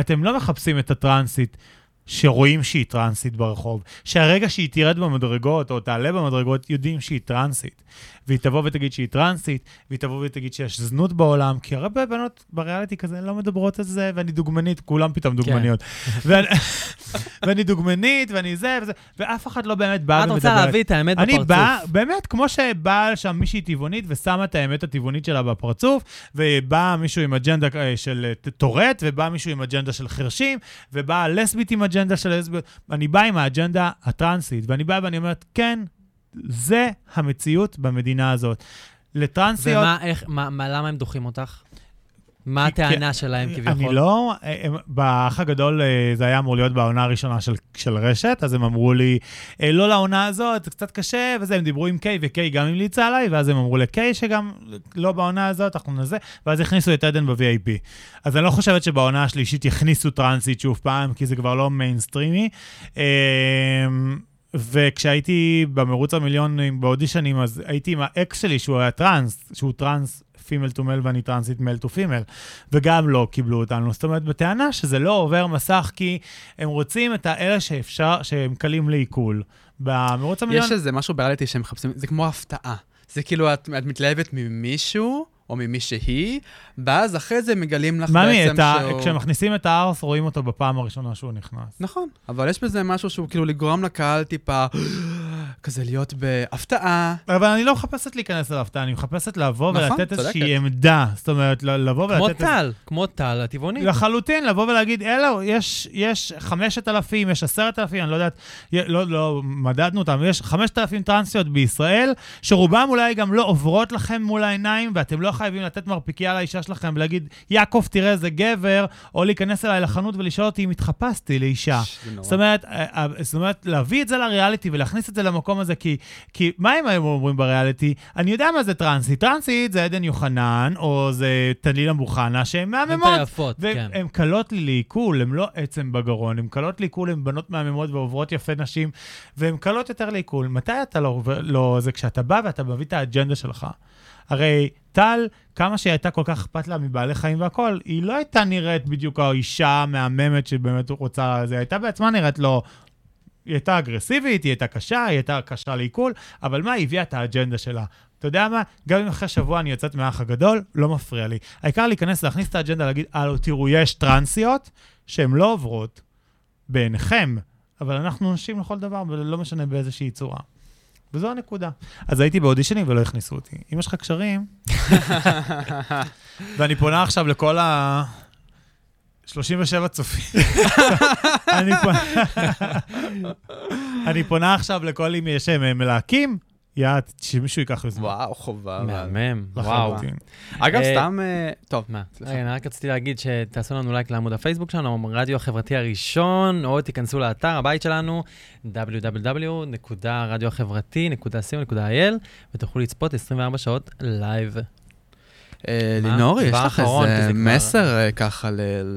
אתם לא מחפשים את הטרנסית. שרואים שהיא טרנסית ברחוב, שהרגע שהיא תרד במדרגות או תעלה במדרגות, יודעים שהיא טרנסית. והיא תבוא ותגיד שהיא טרנסית, והיא תבוא ותגיד שיש זנות בעולם, כי הרבה בנות בריאליטי כזה לא מדברות על זה, ואני דוגמנית, כולם פתאום דוגמניות. ואני, ואני דוגמנית, ואני זה וזה, ואף אחד לא באמת בא את ומדבר. רוצה להביא את האמת אני בפרצוף. בא, באמת, כמו שבאה שם מישהי טבעונית ושמה את האמת הטבעונית שלה בפרצוף, ובא מישהו עם אג'נדה אה, של אה, טורט, ובא מישהו עם אג'נדה של חרשים, ובאה לסבית עם אג'נדה של לסביות. אני בא עם האג'נדה הטרנסית, ואני באה ואני אומרת, כן, זה המציאות במדינה הזאת. לטרנסיות... ומה, איך, מה, מה, למה הם דוחים אותך? מה הטענה שלהם כביכול? אני לא, הם, באח הגדול אה, זה היה אמור להיות בעונה הראשונה של, של רשת, אז הם אמרו לי, אה, לא לעונה הזאת, זה קצת קשה, וזה, הם דיברו עם קיי, וקיי גם המליצה עליי, ואז הם אמרו לקיי שגם לא בעונה הזאת, אנחנו נזה, ואז הכניסו את עדן ב-VIP. אז אני לא חושבת שבעונה השלישית יכניסו טרנסית שוב פעם, כי זה כבר לא מיינסטרימי. וכשהייתי במרוץ המיליונים באודישנים, אז הייתי עם האקס שלי, שהוא היה טראנס, שהוא טראנס female to male ואני טרנסית male to female, וגם לא קיבלו אותנו. זאת אומרת, בטענה שזה לא עובר מסך, כי הם רוצים את האלה שאפשר, שהם קלים לעיכול. במרוץ המיליון... יש איזה משהו בריאליטי שהם מחפשים, זה כמו הפתעה. זה כאילו, את, את מתלהבת ממישהו, או ממי שהיא, ואז אחרי זה מגלים לך ממי, בעצם ה- שהוא... כשמכניסים את הארס, רואים אותו בפעם הראשונה שהוא נכנס. נכון, אבל יש בזה משהו שהוא כאילו לגרום לקהל טיפה, כזה להיות בהפתעה. אבל אני לא מחפשת להיכנס להפתעה, אני מחפשת לבוא נכון, ולתת צודקת. איזושהי עמדה. זאת אומרת, לבוא כמו ולתת... איז- טל, כמו טל הטבעונית. לחלוטין, לבוא ולהגיד, אלו, יש, יש 5,000, יש 10,000, אני לא יודעת, לא, לא מדדנו אותם, יש 5,000 טרנסיות בישראל, שרובם אולי גם לא עוברות לכם מול העיניים, ואתם לא חייבים לתת מרפקייה לאישה שלכם ולהגיד, יעקב, תראה איזה גבר, או להיכנס אליי לחנות ולשאול אותי אם התחפשתי לאישה. זאת אומרת, אה, אה, זאת אומרת, להביא את זה לריאליטי ולהכניס את זה למקום הזה, כי, כי מה הם היום אומרים בריאליטי? אני יודע מה זה טרנסית. טרנסית זה עדן יוחנן, או זה טלילה מוחנה, שהן הן מהממות. יפות, כן. והן קלות לי לעיכול, הן לא עצם בגרון, הן קלות לעיכול, הן בנות מהממות ועוברות יפה נשים, והן קלות יותר לעיכול. מתי אתה לא לא, זה כשאתה בא ואתה מביא את האג'נדה שלך. הרי טל, כמה שהיא הייתה כל כך אכפת לה מבעלי חיים והכול, היא לא הייתה נראית בדיוק האישה המהממת שבאמת רוצה, זה הייתה בעצמה נראית לא... היא הייתה אגרסיבית, היא הייתה קשה, היא הייתה קשה לעיכול, אבל מה, היא הביאה את האג'נדה שלה. אתה יודע מה? גם אם אחרי שבוע אני יוצאת מהאח הגדול, לא מפריע לי. העיקר להיכנס, להכניס את האג'נדה, להגיד, הלו, תראו, יש טרנסיות שהן לא עוברות בעיניכם, אבל אנחנו נשים לכל דבר, ולא משנה באיזושהי צורה. וזו הנקודה. אז הייתי באודישנים ולא הכניסו אותי. אם יש לך קשרים, ואני פונה עכשיו לכל ה... 37 צופים. אני, פונה... אני פונה עכשיו לכל אם יש מלהקים, יאללה, שמישהו ייקח יוזמה. וואו, חובה. מהמם, וואו. אגב, אה, סתם... אה, טוב, מה? אני רק רציתי להגיד שתעשו לנו לייק לעמוד הפייסבוק שלנו, הרדיו החברתי הראשון, או תיכנסו לאתר הבית שלנו, www.radioהחברתי.co.il, ותוכלו לצפות 24 שעות לייב. אה, מה? לינור, יש לך איזה מסר אה, ככה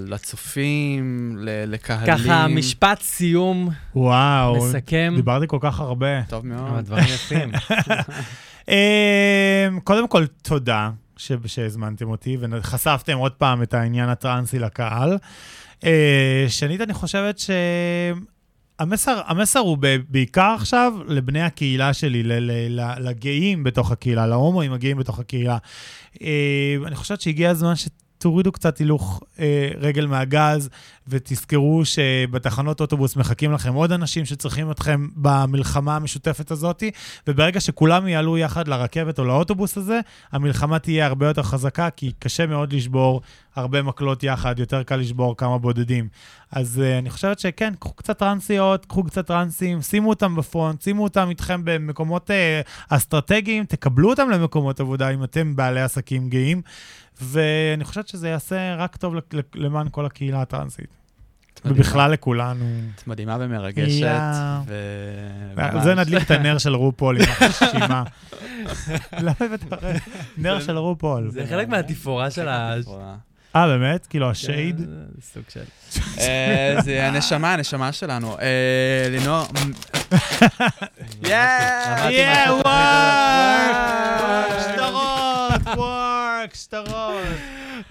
לצופים, ל- לקהלים? ככה, משפט סיום וואו, מסכם. דיברתי כל כך הרבה. טוב מאוד. דברים יפים. קודם כל, תודה ש- שהזמנתם אותי וחשפתם עוד פעם את העניין הטרנסי לקהל. אה, שנית, אני חושבת שהמסר המסר הוא ב- בעיקר עכשיו לבני הקהילה שלי, לגאים בתוך הקהילה, להומואים הגאים בתוך הקהילה. אה, אני חושבת שהגיע הזמן שתורידו קצת הילוך אה, רגל מהגז, ותזכרו שבתחנות אוטובוס מחכים לכם עוד אנשים שצריכים אתכם במלחמה המשותפת הזאת, וברגע שכולם יעלו יחד לרכבת או לאוטובוס הזה, המלחמה תהיה הרבה יותר חזקה, כי קשה מאוד לשבור הרבה מקלות יחד, יותר קל לשבור כמה בודדים. אז uh, אני חושבת שכן, קחו קצת טרנסיות, קחו קצת טרנסים, שימו אותם בפרונט, שימו אותם איתכם במקומות uh, אסטרטגיים, תקבלו אותם למקומות עבודה אם אתם בעלי עסקים גאים, ואני חושבת שזה יעשה רק טוב למען כל הקהילה הטרנסית. ובכלל לכולנו. את מדהימה ומרגשת. זה נדליק את הנר של רופול עם החשימה. למה הבאת נר של רופול? זה חלק מהתפאורה של ה... אה, באמת? כאילו השייד? כן, זה סוג של... אה, זה הנשמה, הנשמה שלנו. אה, לינור... יאה! ווארק, שטרות.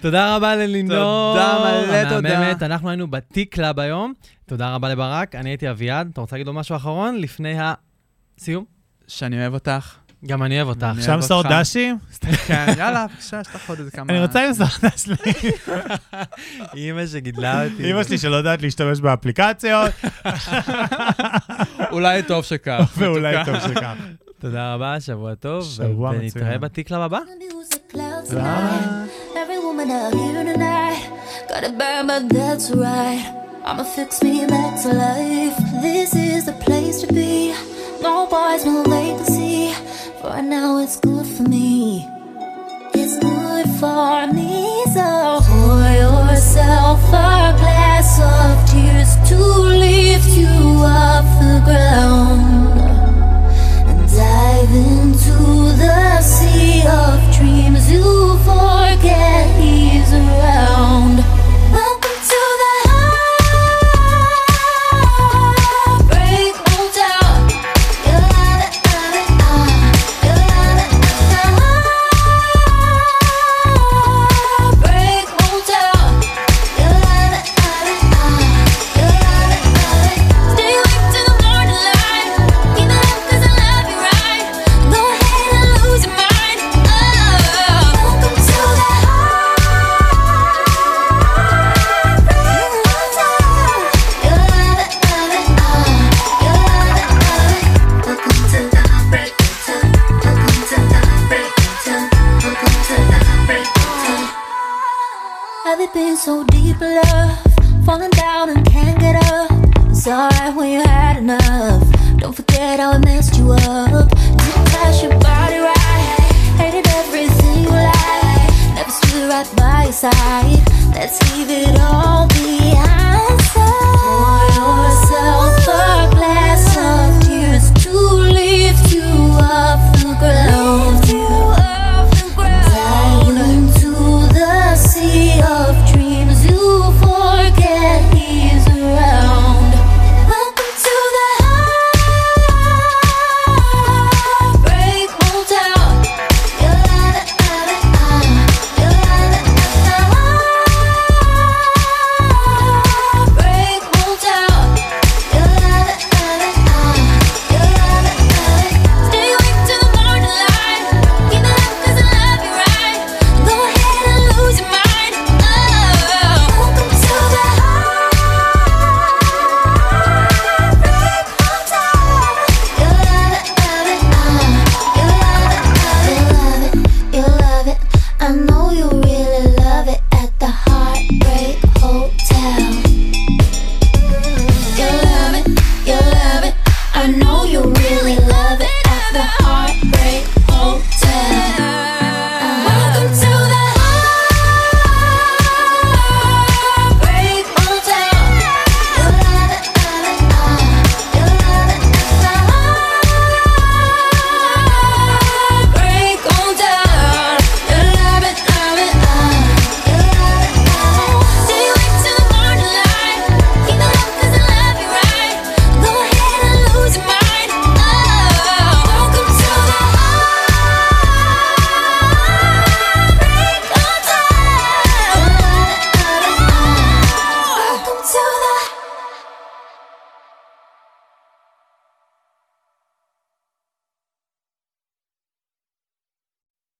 תודה רבה ללינור. תודה, מלא תודה. המהממת. אנחנו היינו בטי-קלאב היום. תודה רבה לברק. אני הייתי אביעד. אתה רוצה להגיד עוד משהו אחרון לפני הסיום? שאני אוהב אותך. גם אני אוהב אותך. אני אפשר למסור. דשים? כן, יאללה, בבקשה, יש לך עוד איזה כמה... אני רוצה למסור דש אימא שגידלה אותי. לאמא שלי שלא יודעת להשתמש באפליקציות, אולי טוב שכך. ואולי טוב שכך. תודה רבה, שבוע טוב. שבוע ונתראה מצוין. בטי-קלאב הבא. Music clouds tonight. Every woman out here tonight got it bad, but that's right. I'ma fix me back to life. This is the place to be. No boys, no vacancy. For right now, it's good for me. It's good for me. So pour yourself a glass of tears to lift you off the ground The sea of dreams. You forget Falling down and can't get up. It's alright when you had enough. Don't forget how it